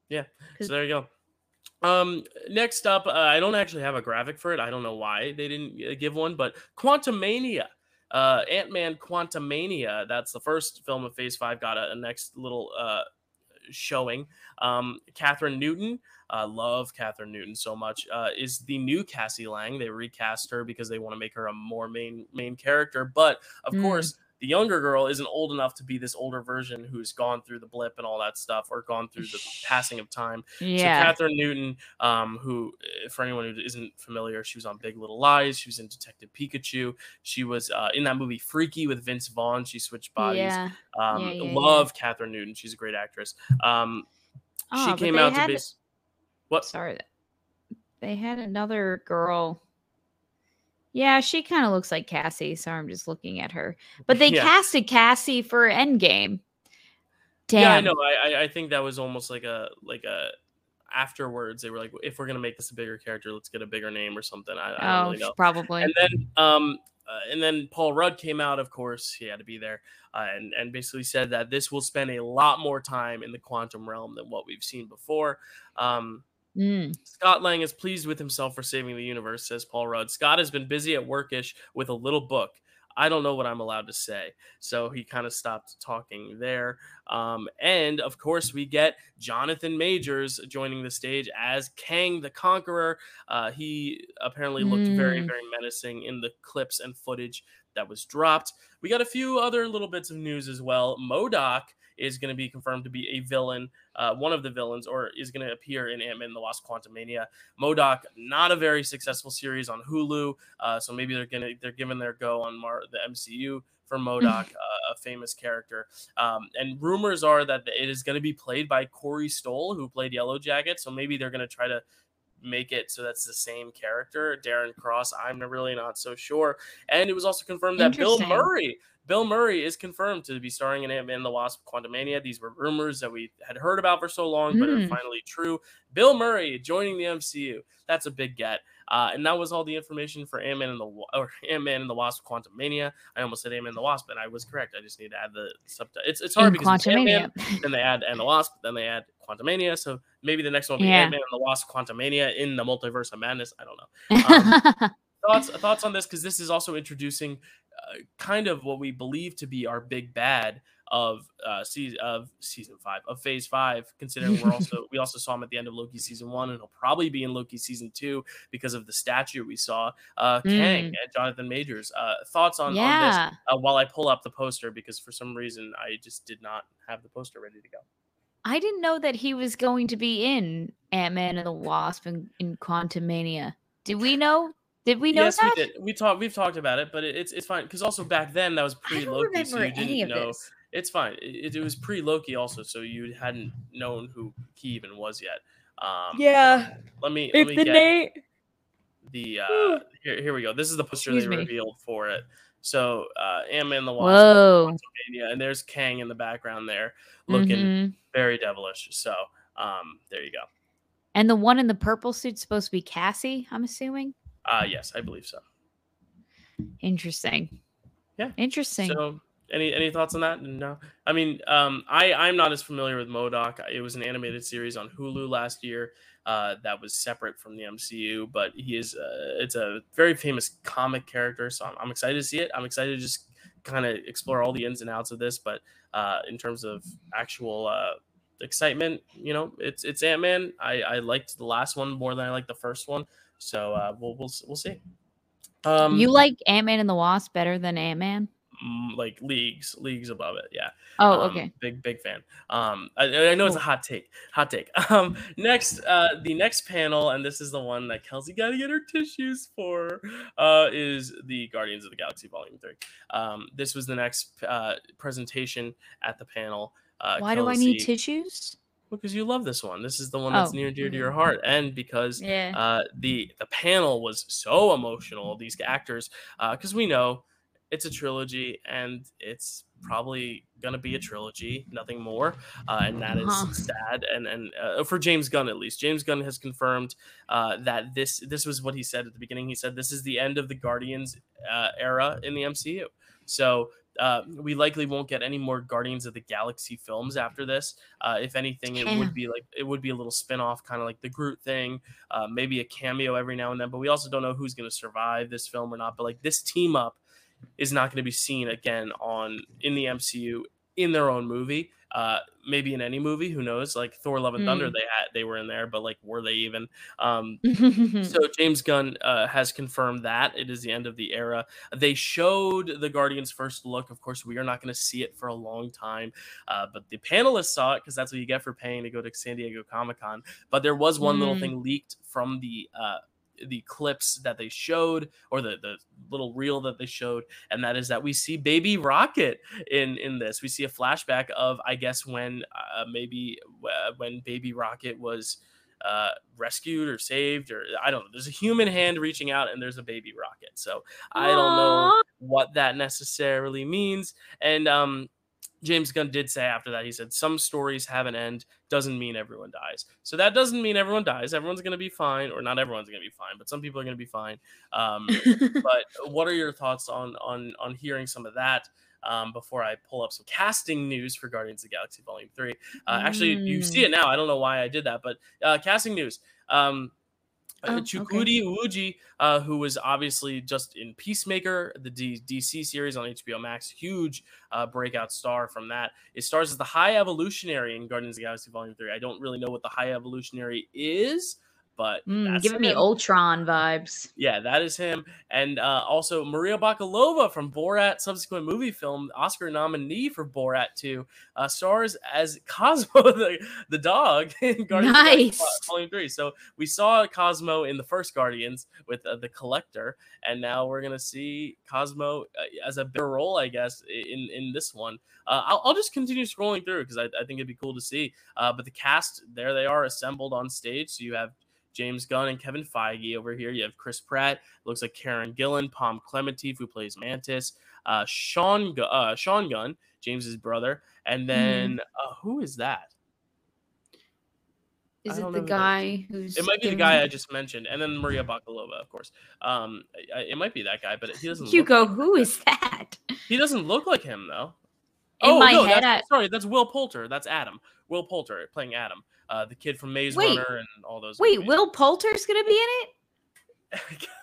Speaker 1: Yeah. So there you go. Um, next up, uh, I don't actually have a graphic for it. I don't know why they didn't uh, give one, but Quantumania, Uh, Ant Man Quantumania. That's the first film of Phase Five. Got a, a next little uh showing. Um, Kathryn Newton, uh, love Kathryn Newton so much, uh, is the new Cassie Lang. They recast her because they want to make her a more main main character. But of mm. course, the younger girl isn't old enough to be this older version who's gone through the blip and all that stuff or gone through the passing of time.
Speaker 2: Yeah.
Speaker 1: So Kathryn Newton, um, who eh, for anyone who isn't familiar, she was on Big Little Lies. She was in Detective Pikachu. She was uh, in that movie Freaky with Vince Vaughn. She switched bodies. Yeah. Um, yeah, yeah love. Kathryn Newton. She's a great actress. Um, oh, she came out had, to base. What?
Speaker 2: Sorry, they had another girl yeah, she kind of looks like Cassie, so I'm just looking at her. But they yeah. casted Cassie for Endgame.
Speaker 1: Damn. Yeah, I know. I I think that was almost like a like a afterwards they were like, if we're gonna make this a bigger character, let's get a bigger name or something. I, I oh, really
Speaker 2: probably.
Speaker 1: And then um uh, and then Paul Rudd came out. Of course, he had to be there, uh, and and basically said that this will spend a lot more time in the quantum realm than what we've seen before. Um,
Speaker 2: Mm.
Speaker 1: Scott Lang is pleased with himself for saving the universe, says Paul Rudd. Scott has been busy at workish with a little book. I don't know what I'm allowed to say. So he kind of stopped talking there. Um, and of course, we get Jonathan Majors joining the stage as Kang the Conqueror. Uh, he apparently looked mm. very, very menacing in the clips and footage that was dropped. We got a few other little bits of news as well. MODOK is going to be confirmed to be a villain, uh, one of the villains, or is going to appear in Ant Man and the Wasp Quantumania. MODOK, not a very successful series on Hulu, uh, so maybe they're gonna they're giving their go on Mar- the MCU for MODOK, uh, a famous character. Um, and rumors are that it is going to be played by Corey Stoll, who played Yellow Jacket. So maybe they're going to try to make it so that's the same character. Darren Cross, I'm really not so sure. And it was also confirmed that Bill Murray Bill Murray is confirmed to be starring in Ant-Man the Wasp Quantumania. These were rumors that we had heard about for so long, but mm. are finally true. Bill Murray joining the MCU. That's a big get. Uh, and that was all the information for Ant-Man and the or Ant-Man and the Wasp Quantumania. I almost said Ant-Man and the Wasp, and I was correct. I just need to add the subtitle. It's it's hard in because it's Ant-Man, then they add and the Wasp, then they add Quantumania. So maybe the next one will be
Speaker 2: Yeah.
Speaker 1: Ant Man and the Wasp Quantumania in the Multiverse of Madness. I don't know. Um, thoughts thoughts on this because this is also introducing uh, kind of what we believe to be our big bad of uh season of season five of phase five considering we're also we also saw him at the end of loki season one and he'll probably be in loki season two because of the statue we saw uh kang
Speaker 2: Mm.
Speaker 1: and jonathan majors uh thoughts on, on this uh, while i pull up the poster because for some reason i just did not have the poster ready to go
Speaker 2: I didn't know that he was going to be in Ant Man and the Wasp and in Quantumania. Did we know? Did we know
Speaker 1: yes
Speaker 2: that?
Speaker 1: we did we talked we've talked about it but it, it's it's fine because also back then that was pre
Speaker 2: don't
Speaker 1: loki so you didn't know
Speaker 2: this.
Speaker 1: it's fine. It, it was pre Loki also, so you hadn't known who he even was yet. Um,
Speaker 2: Yeah.
Speaker 1: Let me let
Speaker 2: If
Speaker 1: me
Speaker 2: the
Speaker 1: get
Speaker 2: name.
Speaker 1: the uh, here. Here we go. This is the poster
Speaker 2: Excuse
Speaker 1: they
Speaker 2: me.
Speaker 1: revealed for it. So uh, Ant Man the Wasp,
Speaker 2: Whoa.
Speaker 1: And there's Kang in the background there, looking
Speaker 2: Mhm.
Speaker 1: very devilish. So um, there you go.
Speaker 2: And the one in the purple suit's supposed to be Cassie, I'm assuming.
Speaker 1: Uh, yes, I believe so.
Speaker 2: Interesting.
Speaker 1: Yeah.
Speaker 2: Interesting.
Speaker 1: So any any thoughts on that? No. I mean, um, I I'm not as familiar with MODOK. It was an animated series on Hulu last year. Uh, that was separate from the MCU, but he is uh, it's a very famous comic character. So I'm, I'm excited to see it. I'm excited to just kind of explore all the ins and outs of this. But uh, in terms of actual uh, excitement, you know, it's it's Ant Man. I I liked the last one more than I liked the first one. So uh, we'll we'll we'll see. Um,
Speaker 2: you like Ant Man and the Wasp better than Ant Man?
Speaker 1: Like leagues leagues above it yeah
Speaker 2: Oh,
Speaker 1: Um,
Speaker 2: okay.
Speaker 1: big big fan um i, I know it's a hot take hot take um next uh the next panel and this is the one that kelsey got to get her tissues for uh is the guardians of the galaxy volume 3 um this was the next uh presentation at the panel uh
Speaker 2: Why do I need
Speaker 1: Kelsey-
Speaker 2: tissues?
Speaker 1: because you love this one this is the one that's
Speaker 2: Oh,
Speaker 1: near and dear to your heart and because
Speaker 2: Yeah.
Speaker 1: uh, the the panel was so emotional. These actors, uh, because we know it's a trilogy and it's probably gonna be a trilogy, nothing more, uh, and that is
Speaker 2: Uh-huh.
Speaker 1: sad. And and uh, for James Gunn at least, James Gunn has confirmed uh, that this this was what he said at the beginning. He said this is the end of the Guardians uh, era in the MCU. So. Uh, we likely won't get any more Guardians of the Galaxy films after this. Uh, if anything, it
Speaker 2: Yeah.
Speaker 1: would be like it would be a little spin-off, kind of like the Groot thing, uh, maybe a cameo every now and then. But we also don't know who's going to survive this film or not. But like this team up is not going to be seen again on in the MCU in their own movie. Uh, maybe in any movie, who knows? Like Thor: Love and Thunder,
Speaker 2: Mm.
Speaker 1: they had they were in there, but like were they even? Um,
Speaker 2: Hmm.
Speaker 1: so James Gunn uh, has confirmed that it is the end of the era. They showed the Guardians' first look. Of course, we are not going to see it for a long time, uh, but the panelists saw it because that's what you get for paying to go to San Diego Comic Con. But there was one little
Speaker 2: Mm.
Speaker 1: thing leaked from the uh, the clips that they showed, or the the little reel that they showed, and that is that we see Baby Rocket in in this. We see a flashback of I guess when uh, maybe uh, when Baby Rocket was uh, rescued or saved or I don't know. There's a human hand reaching out and there's a baby rocket. So I don't know what that necessarily means. And um, James Gunn did say after that, he said some stories have an end, doesn't mean everyone dies. So that doesn't mean everyone dies. Everyone's gonna be fine, or not everyone's gonna be fine, but some people are gonna be fine. Um, but what are your thoughts on on on hearing some of that? Um, before I pull up some casting news for Guardians of the Galaxy Volume Three. Uh, Actually, you
Speaker 2: Mm.
Speaker 1: see it now. I don't know why I did that, but uh, casting news. Um,
Speaker 2: Oh, okay.
Speaker 1: Uji, uh, who was obviously just in Peacemaker, the D- DC series on HBO Max, huge uh, breakout star from that. It stars as the High Evolutionary in Guardians of the Galaxy Volume Three. I don't really know what the High Evolutionary is, but
Speaker 2: Mm, giving me. Ultron vibes.
Speaker 1: Yeah, that is him. And uh, also Maria Bakalova from Borat, subsequent movie film, Oscar nominee for Borat 2, uh, stars as Cosmo, the, the dog, in Guardians of the Galaxy
Speaker 2: Nice.
Speaker 1: Volume 3. So we saw Cosmo in the first Guardians with uh, the Collector, and now we're going to see Cosmo uh, as a bigger role, I guess, in, in this one. Uh, I'll, I'll just continue scrolling through because I, I think it'd be cool to see. Uh, but the cast, there they are assembled on stage. So you have James Gunn and Kevin Feige over here. You have Chris Pratt. Looks like Karen Gillan, Pom Klementieff, who plays Mantis, uh, Sean uh, Sean Gunn, James's brother, and then uh, who is that?
Speaker 2: Is it the
Speaker 1: who
Speaker 2: guy who's?
Speaker 1: It might be the guy I just mentioned, and then Maria Bakalova, of course. Um, I- I- it might be that guy, but he doesn't.
Speaker 2: Hugo,
Speaker 1: Look,
Speaker 2: who is that?
Speaker 1: he doesn't look like him though. Oh
Speaker 2: my
Speaker 1: no, that's,
Speaker 2: I,
Speaker 1: sorry, that's Will Poulter. That's Adam. Will Poulter playing Adam, uh, the kid from Maze
Speaker 2: Wait.
Speaker 1: Runner and all those.
Speaker 2: wait,
Speaker 1: movies.
Speaker 2: Will Poulter's gonna be in it?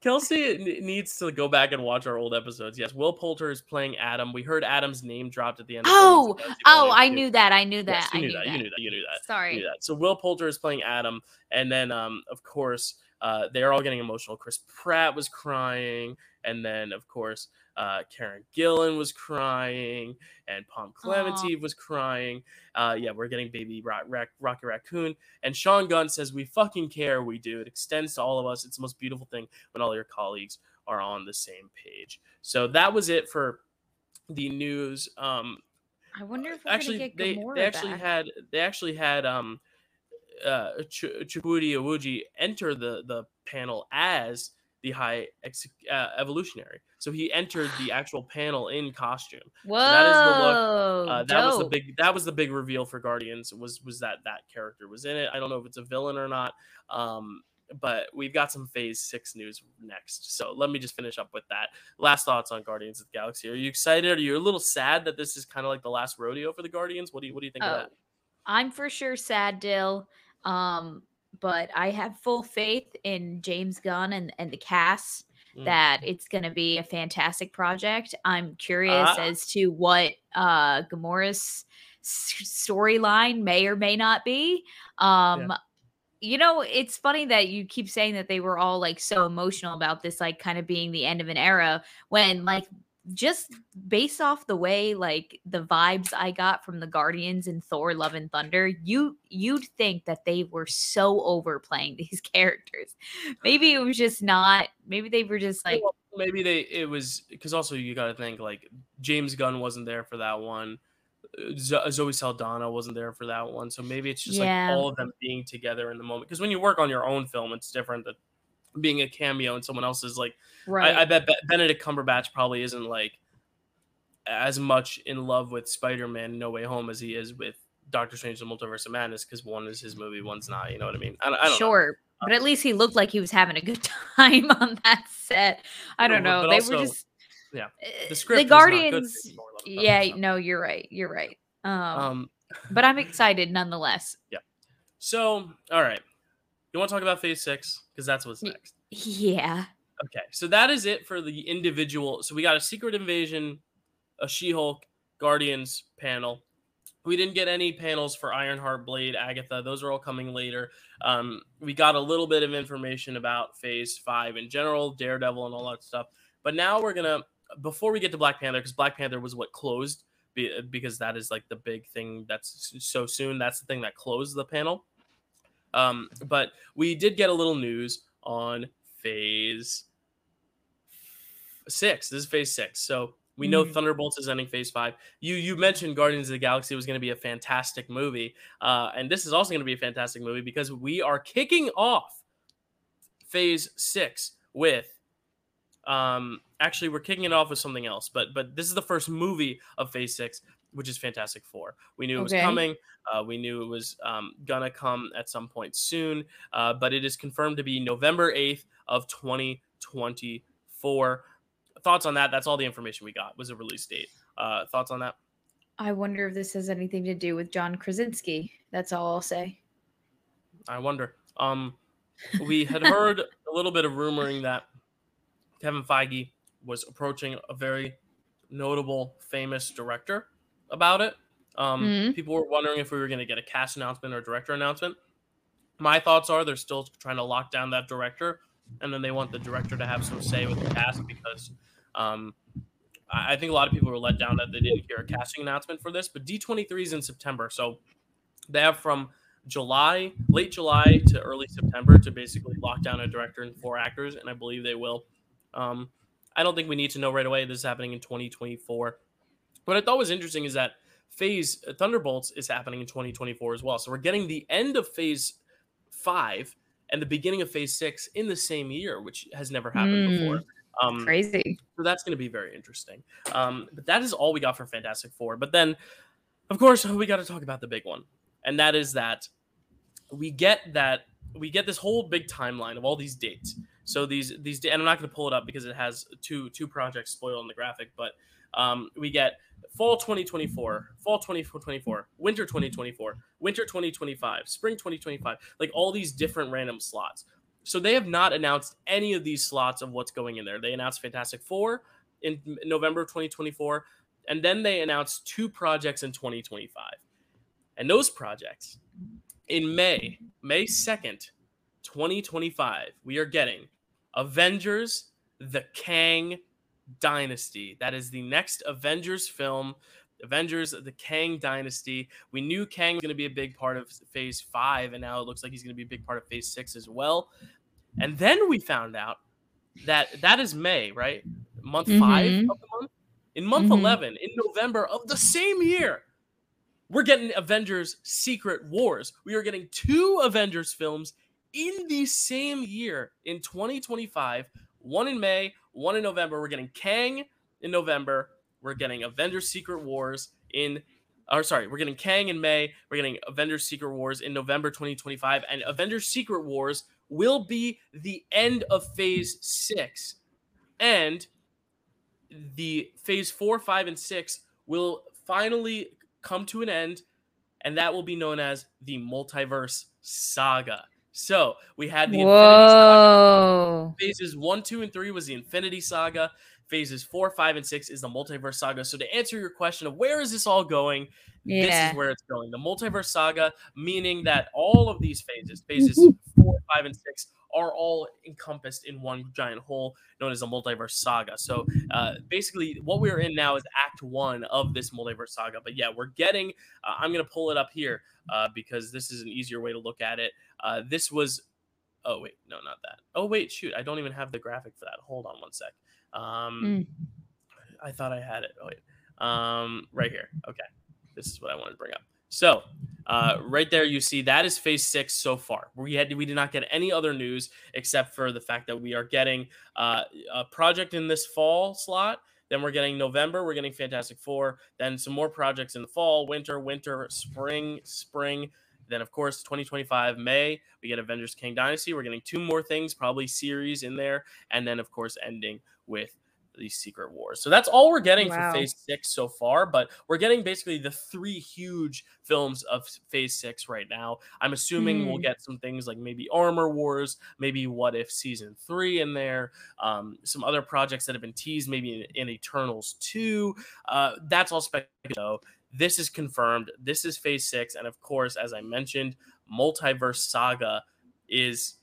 Speaker 1: Kelsey needs to go back and watch our old episodes. Yes, Will Poulter is playing Adam. We heard Adam's name dropped at the end.
Speaker 2: Oh,
Speaker 1: of
Speaker 2: oh, I knew that. I knew that.
Speaker 1: Yes, you
Speaker 2: I
Speaker 1: knew
Speaker 2: knew
Speaker 1: that. You knew that. You knew that.
Speaker 2: Sorry.
Speaker 1: knew that. So Will Poulter is playing Adam, and then um, of course, uh, they're all getting emotional. Chris Pratt was crying, and then of course, uh, Karen Gillan was crying, and Palm Clemente was crying. Uh, yeah, we're getting baby Rock, Rock, Rocky Raccoon, and Sean Gunn says, "We fucking care. We do. It extends to all of us. It's the most beautiful thing when all your colleagues are on the same page." So that was it for the news. Um,
Speaker 2: I wonder if we're
Speaker 1: actually
Speaker 2: get
Speaker 1: they they actually
Speaker 2: back.
Speaker 1: had they actually had um uh Ch- Chukwudi Iwuji enter the the panel as the high ex- uh, evolutionary so he entered the actual panel in costume.
Speaker 2: Whoa,
Speaker 1: that is the look. uh, that was the big that was the big reveal for guardians was was that that character was in it. I don't know if it's a villain or not um but we've got some phase six news next. So let me just finish up with that. Last thoughts on guardians of the galaxy. Are you excited? Are you a little sad that this is kind of like the last rodeo for the guardians? What do you what do you think of
Speaker 2: Oh,
Speaker 1: that?
Speaker 2: I'm for sure sad, Dyl. Um, but I have full faith in James Gunn and, and the cast
Speaker 1: Mm.
Speaker 2: that it's going to be a fantastic project. I'm curious
Speaker 1: Ah.
Speaker 2: as to what uh Gamora's storyline may or may not be. Um you know, it's funny that you keep saying that they were all like so emotional about this like kind of being the end of an era when like just based off the way like the vibes I got from the Guardians and Thor Love and Thunder, you you'd think that they were so overplaying these characters. Maybe it was just not maybe they were just like
Speaker 1: Well, maybe they it was because also you got to think like James Gunn wasn't there for that one. uh, Zo- Zoe Saldana wasn't there for that one, so maybe it's just
Speaker 2: Yeah.
Speaker 1: like all of them being together in the moment. Because when you work on your own film, it's different than being a cameo and someone else's. Like
Speaker 2: right.
Speaker 1: I, I bet Benedict Cumberbatch probably isn't like as much in love with Spider-Man No Way Home as he is with Doctor Strange: The Multiverse of Madness because one is his movie, one's not. You know what I mean? I, I don't know.
Speaker 2: sure. But at least he looked like he was having a good time on that set. I don't know.
Speaker 1: but
Speaker 2: they
Speaker 1: also,
Speaker 2: were just
Speaker 1: yeah,
Speaker 2: uh,
Speaker 1: The script
Speaker 2: the
Speaker 1: was not good
Speaker 2: Guardians. Yeah,
Speaker 1: so.
Speaker 2: no, you're right. You're right. Um,
Speaker 1: Um,
Speaker 2: but I'm excited nonetheless.
Speaker 1: Yeah so, all right. You want to talk about phase six? Because that's what's next.
Speaker 2: Yeah.
Speaker 1: Okay. So that is it for the individual. So we got a Secret Invasion, a She Hulk, Guardians panel. We didn't get any panels for Ironheart, Blade, Agatha. Those are all coming later. Um, we got a little bit of information about phase five in general, Daredevil, and all that stuff. But now we're going to, before we get to Black Panther, because Black Panther was what closed, be- because that is like the big thing that's so soon. That's the thing that closed the panel. Um, but we did get a little news on phase six. This is phase six. So we know
Speaker 2: Mhm.
Speaker 1: Thunderbolts is ending phase five. You you mentioned Guardians of the Galaxy was going to be a fantastic movie, uh, and this is also going to be a fantastic movie because we are kicking off phase six with. Um, actually, we're kicking it off with something else, but but this is the first movie of Phase Six, which is Fantastic Four. We knew it was
Speaker 2: Okay.
Speaker 1: coming. Uh, we knew it was um, gonna come at some point soon, uh, but it is confirmed to be November eighth of twenty twenty four. Thoughts on that? That's all the information we got. Was a release date. Uh, thoughts on that?
Speaker 2: I wonder if this has anything to do with John Krasinski. That's all I'll say.
Speaker 1: I wonder. Um, we had heard a little bit of rumoring that Kevin Feige was approaching a very notable, famous director about it. Um,
Speaker 2: Mhm.
Speaker 1: People were wondering if we were going to get a cast announcement or director announcement. My thoughts are they're still trying to lock down that director, and then they want the director to have some say with the cast because um, I I think a lot of people were let down that they didn't hear a casting announcement for this. But D23 is in September, so they have from July, late July to early September to basically lock down a director and four actors, and I believe they will. Um, I don't think we need to know right away. This is happening in 2024. What I thought was interesting is that Phase uh, Thunderbolts is happening in 2024 as well. So we're getting the end of Phase Five and the beginning of Phase Six in the same year, which has never happened
Speaker 2: Mm.
Speaker 1: before. Um,
Speaker 2: Crazy.
Speaker 1: so that's going to be very interesting. Um, but that is all we got for Fantastic Four. But then, of course, we got to talk about the big one, and that is that we get that we get this whole big timeline of all these dates. So these these and I'm not going to pull it up because it has two two projects spoiled in the graphic, but um, we get fall 2024, fall 2024, winter 2024, winter 2025, spring 2025, like all these different random slots. So they have not announced any of these slots of what's going in there. They announced Fantastic Four in November 2024, and then they announced two projects in 2025. And those projects in May, May 2nd, 2025, we are getting Avengers The Kang Dynasty. That is the next Avengers film. Avengers, the Kang Dynasty. We knew Kang was going to be a big part of Phase Five, and now it looks like he's going to be a big part of Phase Six as well. And then we found out that that is May, right? Month mm-hmm. five of the month. In month mm-hmm. 11, in November of the same year, we're getting Avengers Secret Wars. We are getting two Avengers films in the same year in 2025, one in May, one in November. We're getting Kang in November. We're getting Avengers Secret Wars in or sorry, we're getting Kang in May. We're getting Avengers Secret Wars in November 2025 and Avengers Secret Wars will be the end of phase 6 and the phase 4, 5 and 6 will finally come to an end and that will be known as the multiverse saga. So we had the
Speaker 2: Whoa.
Speaker 1: phases one, two, and three was the Infinity Saga. Phases four, five, and six is the Multiverse Saga. So to answer your question of where is this all going, yeah. this is where it's going. The Multiverse Saga, meaning that all of these phases, phases four, five, and six, are all encompassed in one giant whole known as a multiverse saga. So uh, basically, what we're in now is Act One of this multiverse saga. But yeah, we're getting. Uh, I'm gonna pull it up here uh, because this is an easier way to look at it. Uh, this was. Oh wait, no, not that. Oh wait, shoot, I don't even have the graphic for that. Hold on one sec. Um, mm. I thought I had it. Oh wait, um, right here. Okay, this is what I wanted to bring up. So uh, right there, you see that is phase six so far. We had we did not get any other news except for the fact that we are getting uh, a project in this fall slot. Then we're getting November. We're getting Fantastic Four. Then some more projects in the fall, winter, winter, spring, spring. Then of course, 2025 May we get Avengers King Dynasty. We're getting two more things, probably series in there, and then of course ending with these secret wars. So that's all we're getting wow. for phase six so far, but we're getting basically the three huge films of phase six right now. I'm assuming mm. we'll hmm. get some things like maybe Armor Wars, maybe What If season three in there, um, some other projects that have been teased, maybe in, in Eternals 2. Uh, that's all speculative. This is confirmed. This is phase six. And of course, as I mentioned, Multiverse Saga is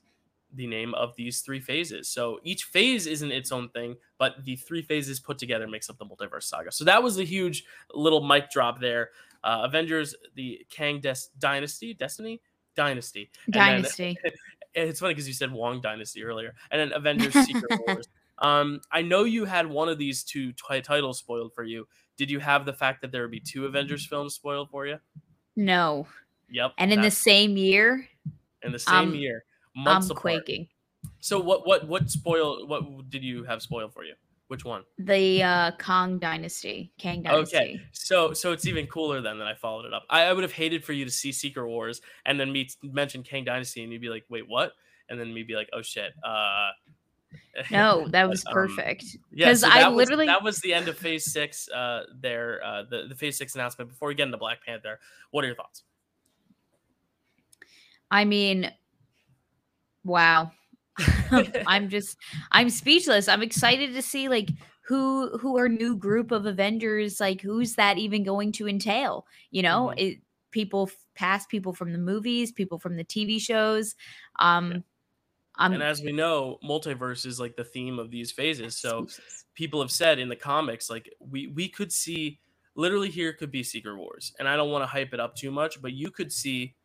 Speaker 1: the name of these three phases. So each phase isn't its own thing, but the three phases put together makes up the multiverse saga. So that was a huge little mic drop there. Uh, Avengers, the Kang Des- Dynasty, Destiny, Dynasty,
Speaker 2: Dynasty.
Speaker 1: Then, it's funny because you said Wong Dynasty earlier, and then Avengers Secret Wars. Um, I know you had one of these two t- titles spoiled for you. Did you have the fact that there would be two Avengers films spoiled for you?
Speaker 2: No.
Speaker 1: Yep.
Speaker 2: And in the same year.
Speaker 1: In the same um, year
Speaker 2: months I'm apart. quaking.
Speaker 1: So what what what spoil what did you have spoiled for you? Which one?
Speaker 2: The uh Kong Dynasty, Kang Dynasty. Okay,
Speaker 1: so so it's even cooler then that I followed it up. I, I would have hated for you to see Secret Wars and then me mention Kang Dynasty and you'd be like, wait, what? And then me be like, oh shit. Uh,
Speaker 2: no, that was um, perfect.
Speaker 1: Yeah, so I literally that was the end of Phase Six. Uh, there, uh, the the Phase Six announcement. Before we get into Black Panther, what are your thoughts?
Speaker 2: I mean, Wow. I'm just I'm speechless. I'm excited to see like who who our new group of Avengers like who's that even going to entail? You know, mm-hmm. it people past people from the movies, people from the TV shows. Um yeah.
Speaker 1: Um, and as we know, multiverse is like the theme of these phases. So people have said in the comics, like we we could see literally here could be Secret Wars, and I don't want to hype it up too much, but you could see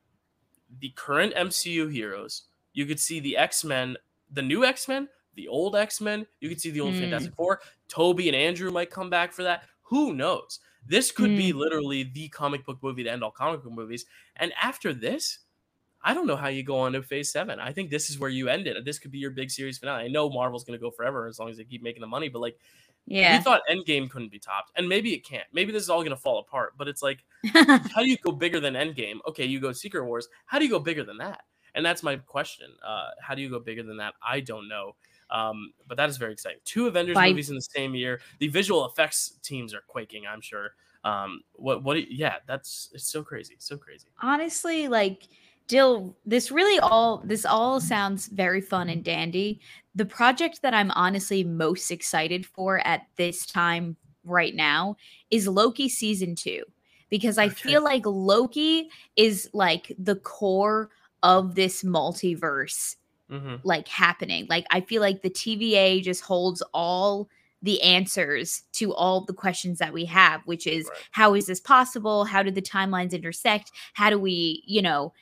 Speaker 1: the current MCU heroes you could see the X Men, the new X Men, the old X Men. You could see the old mm. Fantastic Four. Tobey and Andrew might come back for that. Who knows? This could mm. be literally the comic book movie to end all comic book movies. And after this, I don't know how you go on to phase seven. I think this is where you end it. This could be your big series finale. I know Marvel's going to go forever as long as they keep making the money, but like, yeah, we thought Endgame couldn't be topped, and maybe it can't. Maybe this is all going to fall apart. But it's like, how do you go bigger than Endgame? Okay, you go Secret Wars. How do you go bigger than that? And that's my question. Uh, how do you go bigger than that? I don't know. Um, but that is very exciting. Two Avengers By- movies in the same year. The visual effects teams are quaking, I'm sure. Um, what, what, yeah, that's, it's so crazy. So crazy.
Speaker 2: Honestly, like, Dyl, this really all this all sounds very fun and dandy. The project that I'm honestly most excited for at this time right now is Loki season 2 because I okay. feel like Loki is like the core of this multiverse mm-hmm. like happening. Like I feel like the TVA just holds all the answers to all the questions that we have, which is right. how is this possible? How do the timelines intersect? How do we, you know,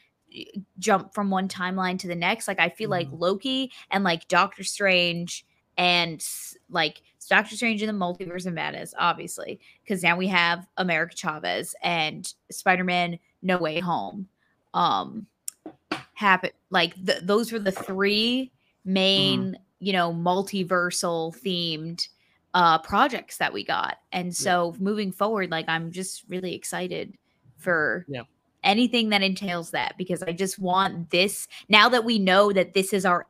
Speaker 2: jump from one timeline to the next. Like I feel mm-hmm. like Loki and like Doctor Strange and like Doctor Strange in the Multiverse of Madness, obviously, because now we have America Chavez and Spider Man No Way Home. Um, happen like th- those were the three main, mm. you know, multiversal themed uh projects that we got, and so yeah. moving forward, like I'm just really excited for
Speaker 1: yeah
Speaker 2: anything that entails that because I just want this now that we know that this is our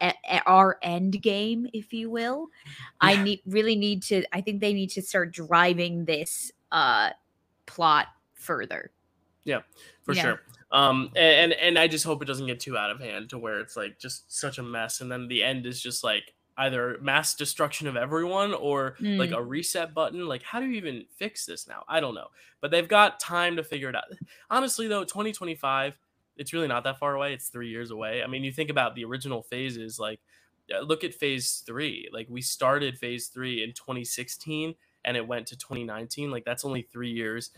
Speaker 2: our end game if you will yeah. I need really need to I think they need to start driving this uh plot further
Speaker 1: yeah for sure um and and I just hope it doesn't get too out of hand to where it's like just such a mess and then the end is just like either mass destruction of everyone or mm. like a reset button. Like, how do you even fix this now? I don't know. But they've got time to figure it out. Honestly, though, 2025, it's really not that far away. It's three years away. I mean, you think about the original phases, like, look at phase three. Like, we started phase three in 2016 and it went to 2019. Like, that's only three years.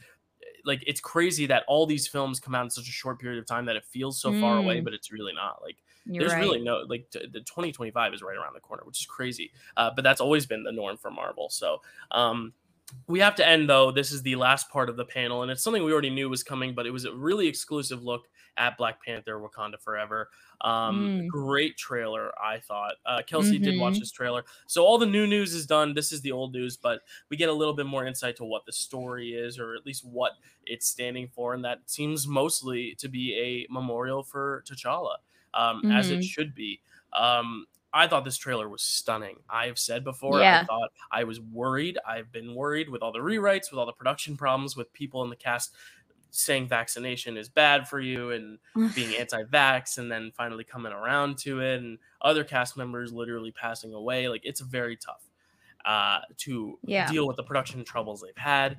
Speaker 1: Like, it's crazy that all these films come out in such a short period of time that it feels so mm. far away, mm. but it's really not. Like, you're There's right. really no like t- the 2025 is right around the corner, which is crazy. Uh, but that's always been the norm for Marvel. So um, we have to end though. This is the last part of the panel, and it's something we already knew was coming, but it was a really exclusive look at Black Panther: Wakanda Forever. Um, mm. Great trailer, I thought. Uh, Kelsey mm-hmm. did watch mm-hmm. this trailer, so all the new news is done. This is the old news, but we get a little bit more insight to what the story is, or at least what it's standing for, and that seems mostly to be a memorial for T'Challa um, mm-hmm. as it mm-hmm. should be. Um, I thought this trailer was stunning. I've said before, yeah. I thought I was worried. I've been worried with all the rewrites, with all the production problems, with people in the cast saying vaccination is bad for you and being anti-vax and then finally coming around to it and other cast members literally passing away like it's very tough uh, to yeah. deal with the production troubles they've had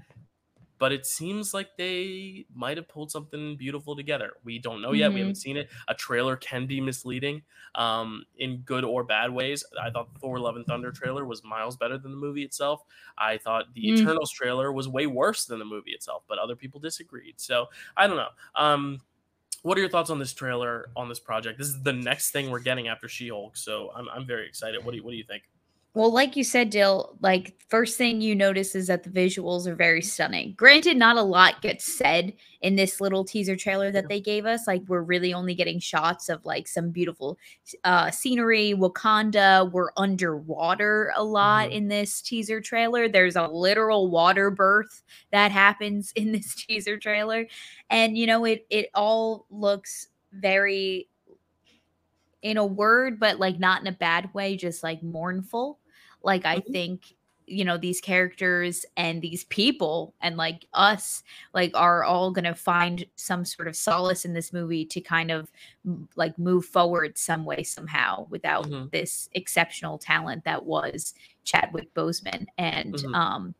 Speaker 1: but it seems like they might have pulled something beautiful together. We don't know yet. Mm-hmm. We haven't mm-hmm. seen it. A trailer can be misleading um, in good or bad ways. I thought the Thor Love and Thunder trailer was miles better than the movie itself. I thought the mm. Eternals trailer was way worse than the movie itself, but other people disagreed. So I don't know. Um, what are your thoughts on this trailer on this project? This is the next thing we're getting after She-Hulk, so I'm, I'm very excited. What do you, what do you think?
Speaker 2: Well, like you said, Dyl, like first thing you notice is that the visuals are very stunning. Granted, not a lot gets said in this little teaser trailer that they gave us. Like we're really only getting shots of like some beautiful uh scenery, Wakanda. We're underwater a lot mm-hmm. in this teaser trailer. There's a literal water birth that happens in this teaser trailer. And you know, it it all looks very in a word, but like not in a bad way, just like mournful. Like I mm-hmm. think you know these characters and these people and like us like are all going to find some sort of solace in this movie to kind of like move forward some way somehow without mm-hmm. this exceptional talent that was Chadwick Boseman and mm-hmm. um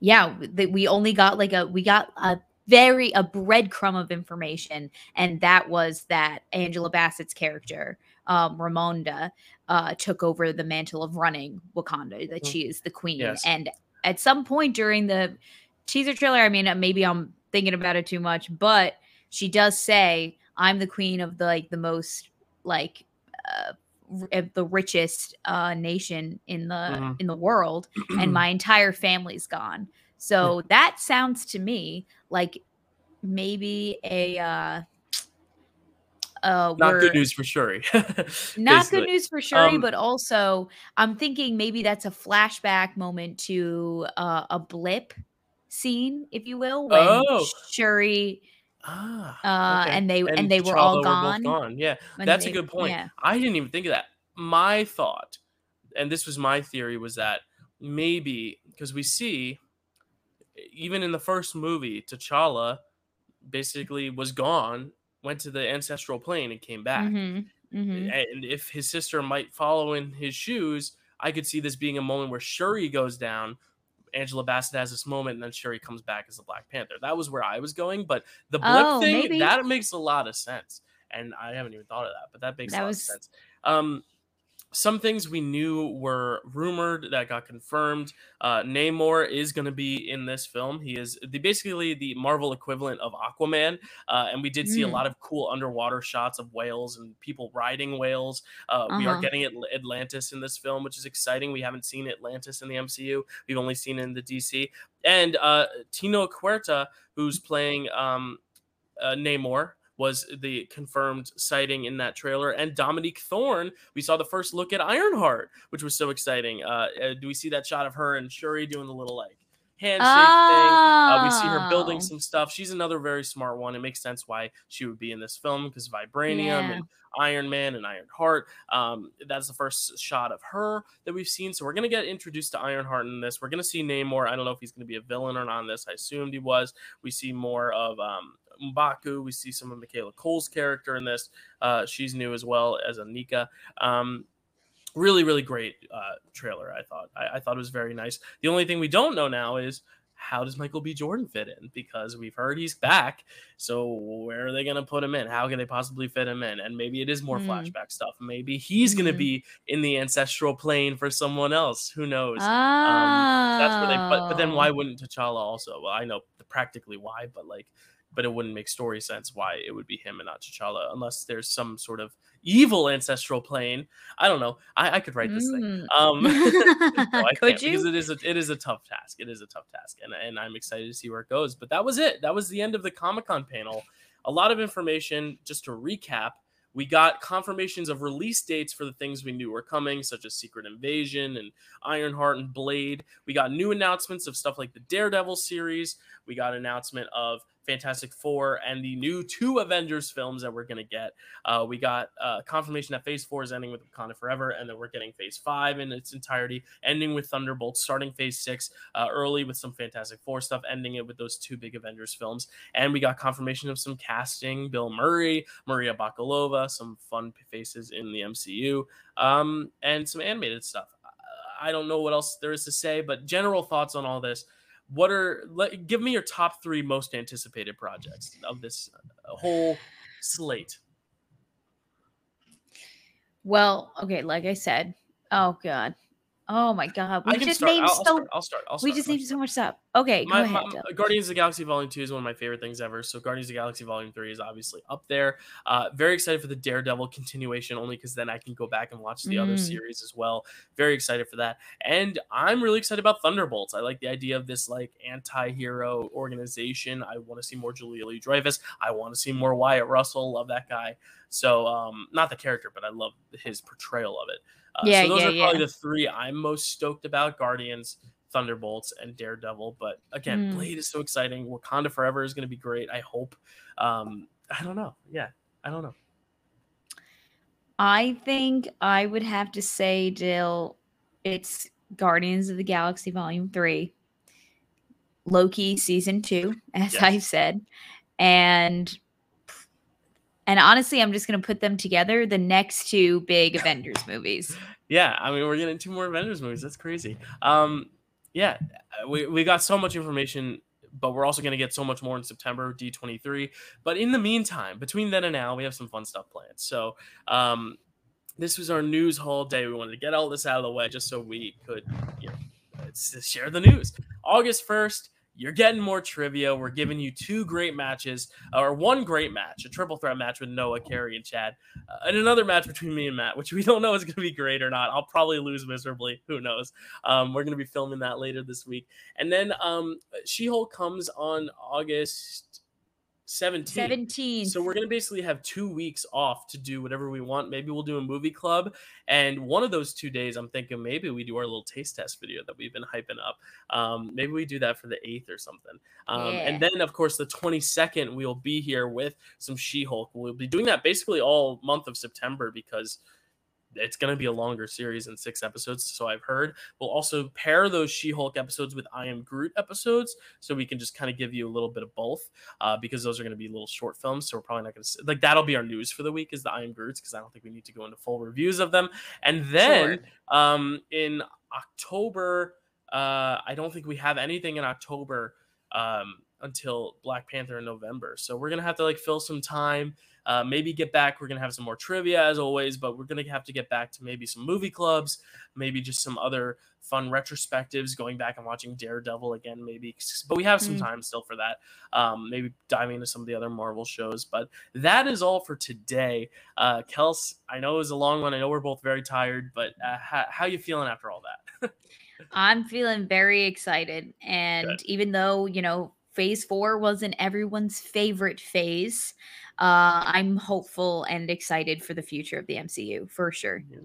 Speaker 2: yeah that we only got like a we got a very a breadcrumb of information and that was that Angela Bassett's character um, Ramonda uh, took over the mantle of running Wakanda, that mm. she is the queen. Yes. And at some point during the teaser trailer, I mean, uh, maybe I'm thinking about it too much, but she does say, "I'm the queen of the like the most like." Uh, the richest uh, nation in the mm-hmm. in the world, and my entire family's gone. So that sounds to me like maybe a uh,
Speaker 1: uh not good news for Shuri.
Speaker 2: not good news for Shuri, um, but also I'm thinking maybe that's a flashback moment to uh, a blip scene, if you will, when oh. Shuri
Speaker 1: Ah,
Speaker 2: Uh,
Speaker 1: okay.
Speaker 2: and they and, they were all gone.
Speaker 1: both gone. Yeah, that's
Speaker 2: they-
Speaker 1: a good point.
Speaker 2: Yeah.
Speaker 1: I didn't even think of that. My thought, and this was my theory, was that maybe because we see, even in the first movie, T'Challa basically was gone, went to the ancestral plane, and came back.
Speaker 2: Mhm, mhm.
Speaker 1: And if his sister might follow in his shoes, I could see this being a moment where Shuri goes down. Angela Bassett has this moment, and then Shuri comes back as the Black Panther. That was where I was going, but the blip
Speaker 2: Oh,
Speaker 1: thing
Speaker 2: maybe.
Speaker 1: that makes a lot of sense, and I haven't even thought of that, but that makes
Speaker 2: That
Speaker 1: a lot
Speaker 2: was-
Speaker 1: of sense. Um, some things we knew were rumored that got confirmed. Uh, Namor is going to be in this film. He is the, basically the Marvel equivalent of Aquaman, uh, and we did see a
Speaker 2: Mm.
Speaker 1: lot of cool underwater shots of whales and people riding whales. Uh, We are
Speaker 2: Uh-huh.
Speaker 1: getting Atl- Atlantis in this film, which is exciting. We haven't seen Atlantis in the MCU. We've only seen it in the DC. And uh, Tenoch Huerta, who's playing um, uh, Namor, was the confirmed sighting in that trailer. And Dominique Thorne, we saw the first look at Ironheart, which was so exciting. Uh, uh, do we see that shot of her and Shuri doing the little like handshake thing? Uh, we see her building
Speaker 2: Oh.
Speaker 1: some stuff. She's another very smart one. It makes sense why she would be in this film because Vibranium
Speaker 2: Yeah.
Speaker 1: and Iron Man and Ironheart. Um, that's the first shot of her that we've seen. So we're gonna get introduced to Ironheart in this. We're gonna see Namor. I don't know if he's gonna be a villain or not in this. I assumed he was. We see more of um, M'Baku. We see some of Michaela Coel's character in this. Uh, she's new as well as Aneka. Um, really, really great uh, trailer. I thought. I, I thought it was very nice. The only thing we don't know now is how does Michael B. Jordan fit in? Because we've heard he's back. So where are they going to put him in? How can they possibly fit him in? And maybe it is more
Speaker 2: Mm.
Speaker 1: flashback stuff. Maybe he's going to be in the ancestral plane for someone else. Who knows?
Speaker 2: Oh.
Speaker 1: That's where they. But, but then why
Speaker 2: Oh.
Speaker 1: wouldn't T'Challa also? Well, I know practically why, but like, but it wouldn't make story sense why it would be him and not T'Challa unless there's some sort of evil ancestral plane. I don't know. I, I could write this thing.
Speaker 2: Mm.
Speaker 1: Um, no, I
Speaker 2: Could
Speaker 1: can't because it is a, it is a tough task. It is a tough task, and and I'm excited to see where it goes. But that was it. That was the end of the Comic Con panel. A lot of information. Just to recap, we got confirmations of release dates for the things we knew were coming, such as Secret Invasion and Ironheart and Blade. We got new announcements of stuff like the Daredevil series. We got announcement of Fantastic Four and the new two Avengers films that we're gonna get. Uh, we got uh, confirmation that Phase Four is ending with Wakanda Forever, and that we're getting Phase Five in its entirety, ending with Thunderbolts, starting Phase Six uh, early with some Fantastic Four stuff, ending it with those two big Avengers films. And we got confirmation of some casting: Bill Murray, Maria Bakalova, some fun faces in the MCU, um, and some animated stuff. I don't know what else there is to say, but general thoughts on all this. What are let, give me your top three most anticipated projects of this uh, whole slate?
Speaker 2: Well, okay, like I said. Oh god. Oh my god. We just
Speaker 1: start.
Speaker 2: named
Speaker 1: I'll, I'll
Speaker 2: so
Speaker 1: start. I'll start. I'll
Speaker 2: we
Speaker 1: start.
Speaker 2: just named so much stuff. Okay,
Speaker 1: My,
Speaker 2: go ahead.
Speaker 1: my- Guardians of the Galaxy Volume 2 is one of my favorite things ever. So Guardians of the Galaxy Volume 3 is obviously up there. Uh, very excited for the Daredevil continuation only because then I can go back and watch the other
Speaker 2: Mm.
Speaker 1: series as well. Very excited for that. And I'm really excited about Thunderbolts. I like the idea of this like anti-hero organization. I want to see more Julia Louis-Dreyfus. I want to see more Wyatt Russell. Love that guy. So um, not the character, but I love his portrayal of it. Uh,
Speaker 2: Yeah,
Speaker 1: so those
Speaker 2: yeah,
Speaker 1: are probably
Speaker 2: yeah.
Speaker 1: the three I'm most stoked about: Guardians, Thunderbolts, and Daredevil. But again,
Speaker 2: Mm.
Speaker 1: Blade is so exciting. Wakanda Forever is going to be great. I hope. Um, I don't know. Yeah, I don't know.
Speaker 2: I think I would have to say, Dyl, it's Guardians of the Galaxy Volume 3, Loki Season 2, as
Speaker 1: Yes.
Speaker 2: I said. And and honestly, I'm just gonna put them together, the next two big Avengers movies.
Speaker 1: Yeah, I mean, we're getting two more Avengers movies. That's crazy. Um, yeah, uh, we, we got so much information, but we're also going to get so much more in September, D23. But in the meantime, between then and now, we have some fun stuff planned. So, um, this was our news haul day. We wanted to get all this out of the way just so we could, you know, share the news. August 1st, you're getting more trivia. We're giving you two great matches, or one great match, a triple threat match with Noah, Carey, and Chad, uh, and another match between me and Matt, which we don't know is going to be great or not. I'll probably lose miserably. Who knows? Um, we're going to be filming that later this week. And then um, She Hulk comes on August 17.
Speaker 2: 17.
Speaker 1: So we're going to basically have two weeks off to do whatever we want. Maybe we'll do a movie club. And one of those two days, I'm thinking maybe we do our little taste test video that we've been hyping up. Um, maybe we do that for the 8th or something. Um,
Speaker 2: Yeah.
Speaker 1: And then, of course, the 22nd, we'll be here with some She Hulk. We'll be doing that basically all month of September because it's going to be a longer series in six episodes, so I've heard. We'll also pair those She Hulk episodes with I Am Groot episodes, so we can just kind of give you a little bit of both, uh, because those are going to be little short films. So we're probably not going to like that'll be our news for the week is the I Am Groots, because I don't think we need to go into full reviews of them. And then um, in October, uh, I don't think we have anything in October um, until Black Panther in November. So we're gonna have to like fill some time. Uh, maybe get back. We're gonna have some more trivia as always, but we're gonna have to get back to maybe some movie clubs, maybe just some other fun retrospectives, going back and watching Daredevil again, maybe. But we have some
Speaker 2: Mm.
Speaker 1: time still for that. Um, maybe diving into some of the other Marvel shows. But that is all for today. Uh, Kels, I know it was a long one. I know we're both very tired, but uh, how, how you feeling after all that?
Speaker 2: I'm feeling very excited. And
Speaker 1: Good.
Speaker 2: even though, you know, phase four wasn't everyone's favorite phase, uh, I'm hopeful and excited for the future of the MCU for sure.
Speaker 1: Yeah.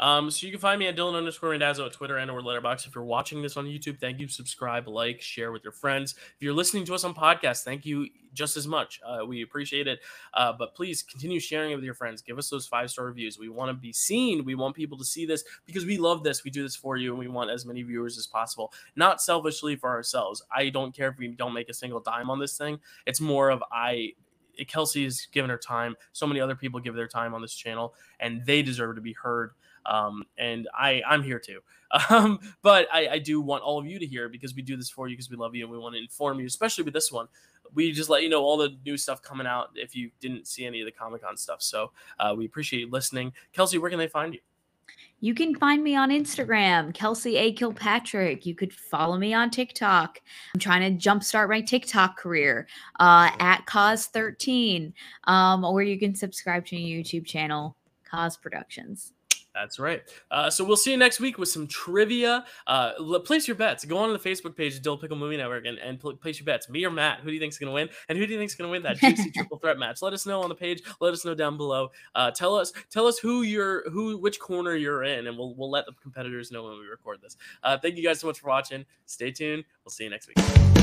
Speaker 1: Um, so you can find me at Dylan underscore Randazzo at Twitter and or Letterboxd. If you're watching this on YouTube, thank you. Subscribe, like, share with your friends. If you're listening to us on podcast, thank you just as much. Uh, we appreciate it. Uh, but please continue sharing it with your friends. Give us those five star reviews. We want to be seen. We want people to see this because we love this. We do this for you, and we want as many viewers as possible. Not selfishly for ourselves. I don't care if we don't make a single dime on this thing. It's more of I. Kelsey has given her time. So many other people give their time on this channel, and they deserve to be heard. Um, and I, I'm here too. Um, but I, I do want all of you to hear because we do this for you because we love you and we want to inform you, especially with this one. We just let you know all the new stuff coming out if you didn't see any of the Comic Con stuff. So uh, we appreciate you listening. Kelsey, where can they find you?
Speaker 2: You can find me on Instagram, Kelsey A. Kilpatrick. You could follow me on TikTok. I'm trying to jumpstart my TikTok career uh, at Koz13, um, or you can subscribe to my YouTube channel, Koz Productions.
Speaker 1: That's right. Uh, so we'll see you next week with some trivia. Uh, place your bets. Go on to the Facebook page, Dyl Pickle Movie Network, and, and pl- place your bets. Me or Matt? Who do you think's going to win? And who do you think's going to win that juicy triple threat match? Let us know on the page. Let us know down below. Uh, tell us tell us who you're who which corner you're in, and we'll we'll let the competitors know when we record this. Uh, thank you guys so much for watching. Stay tuned. We'll see you next week.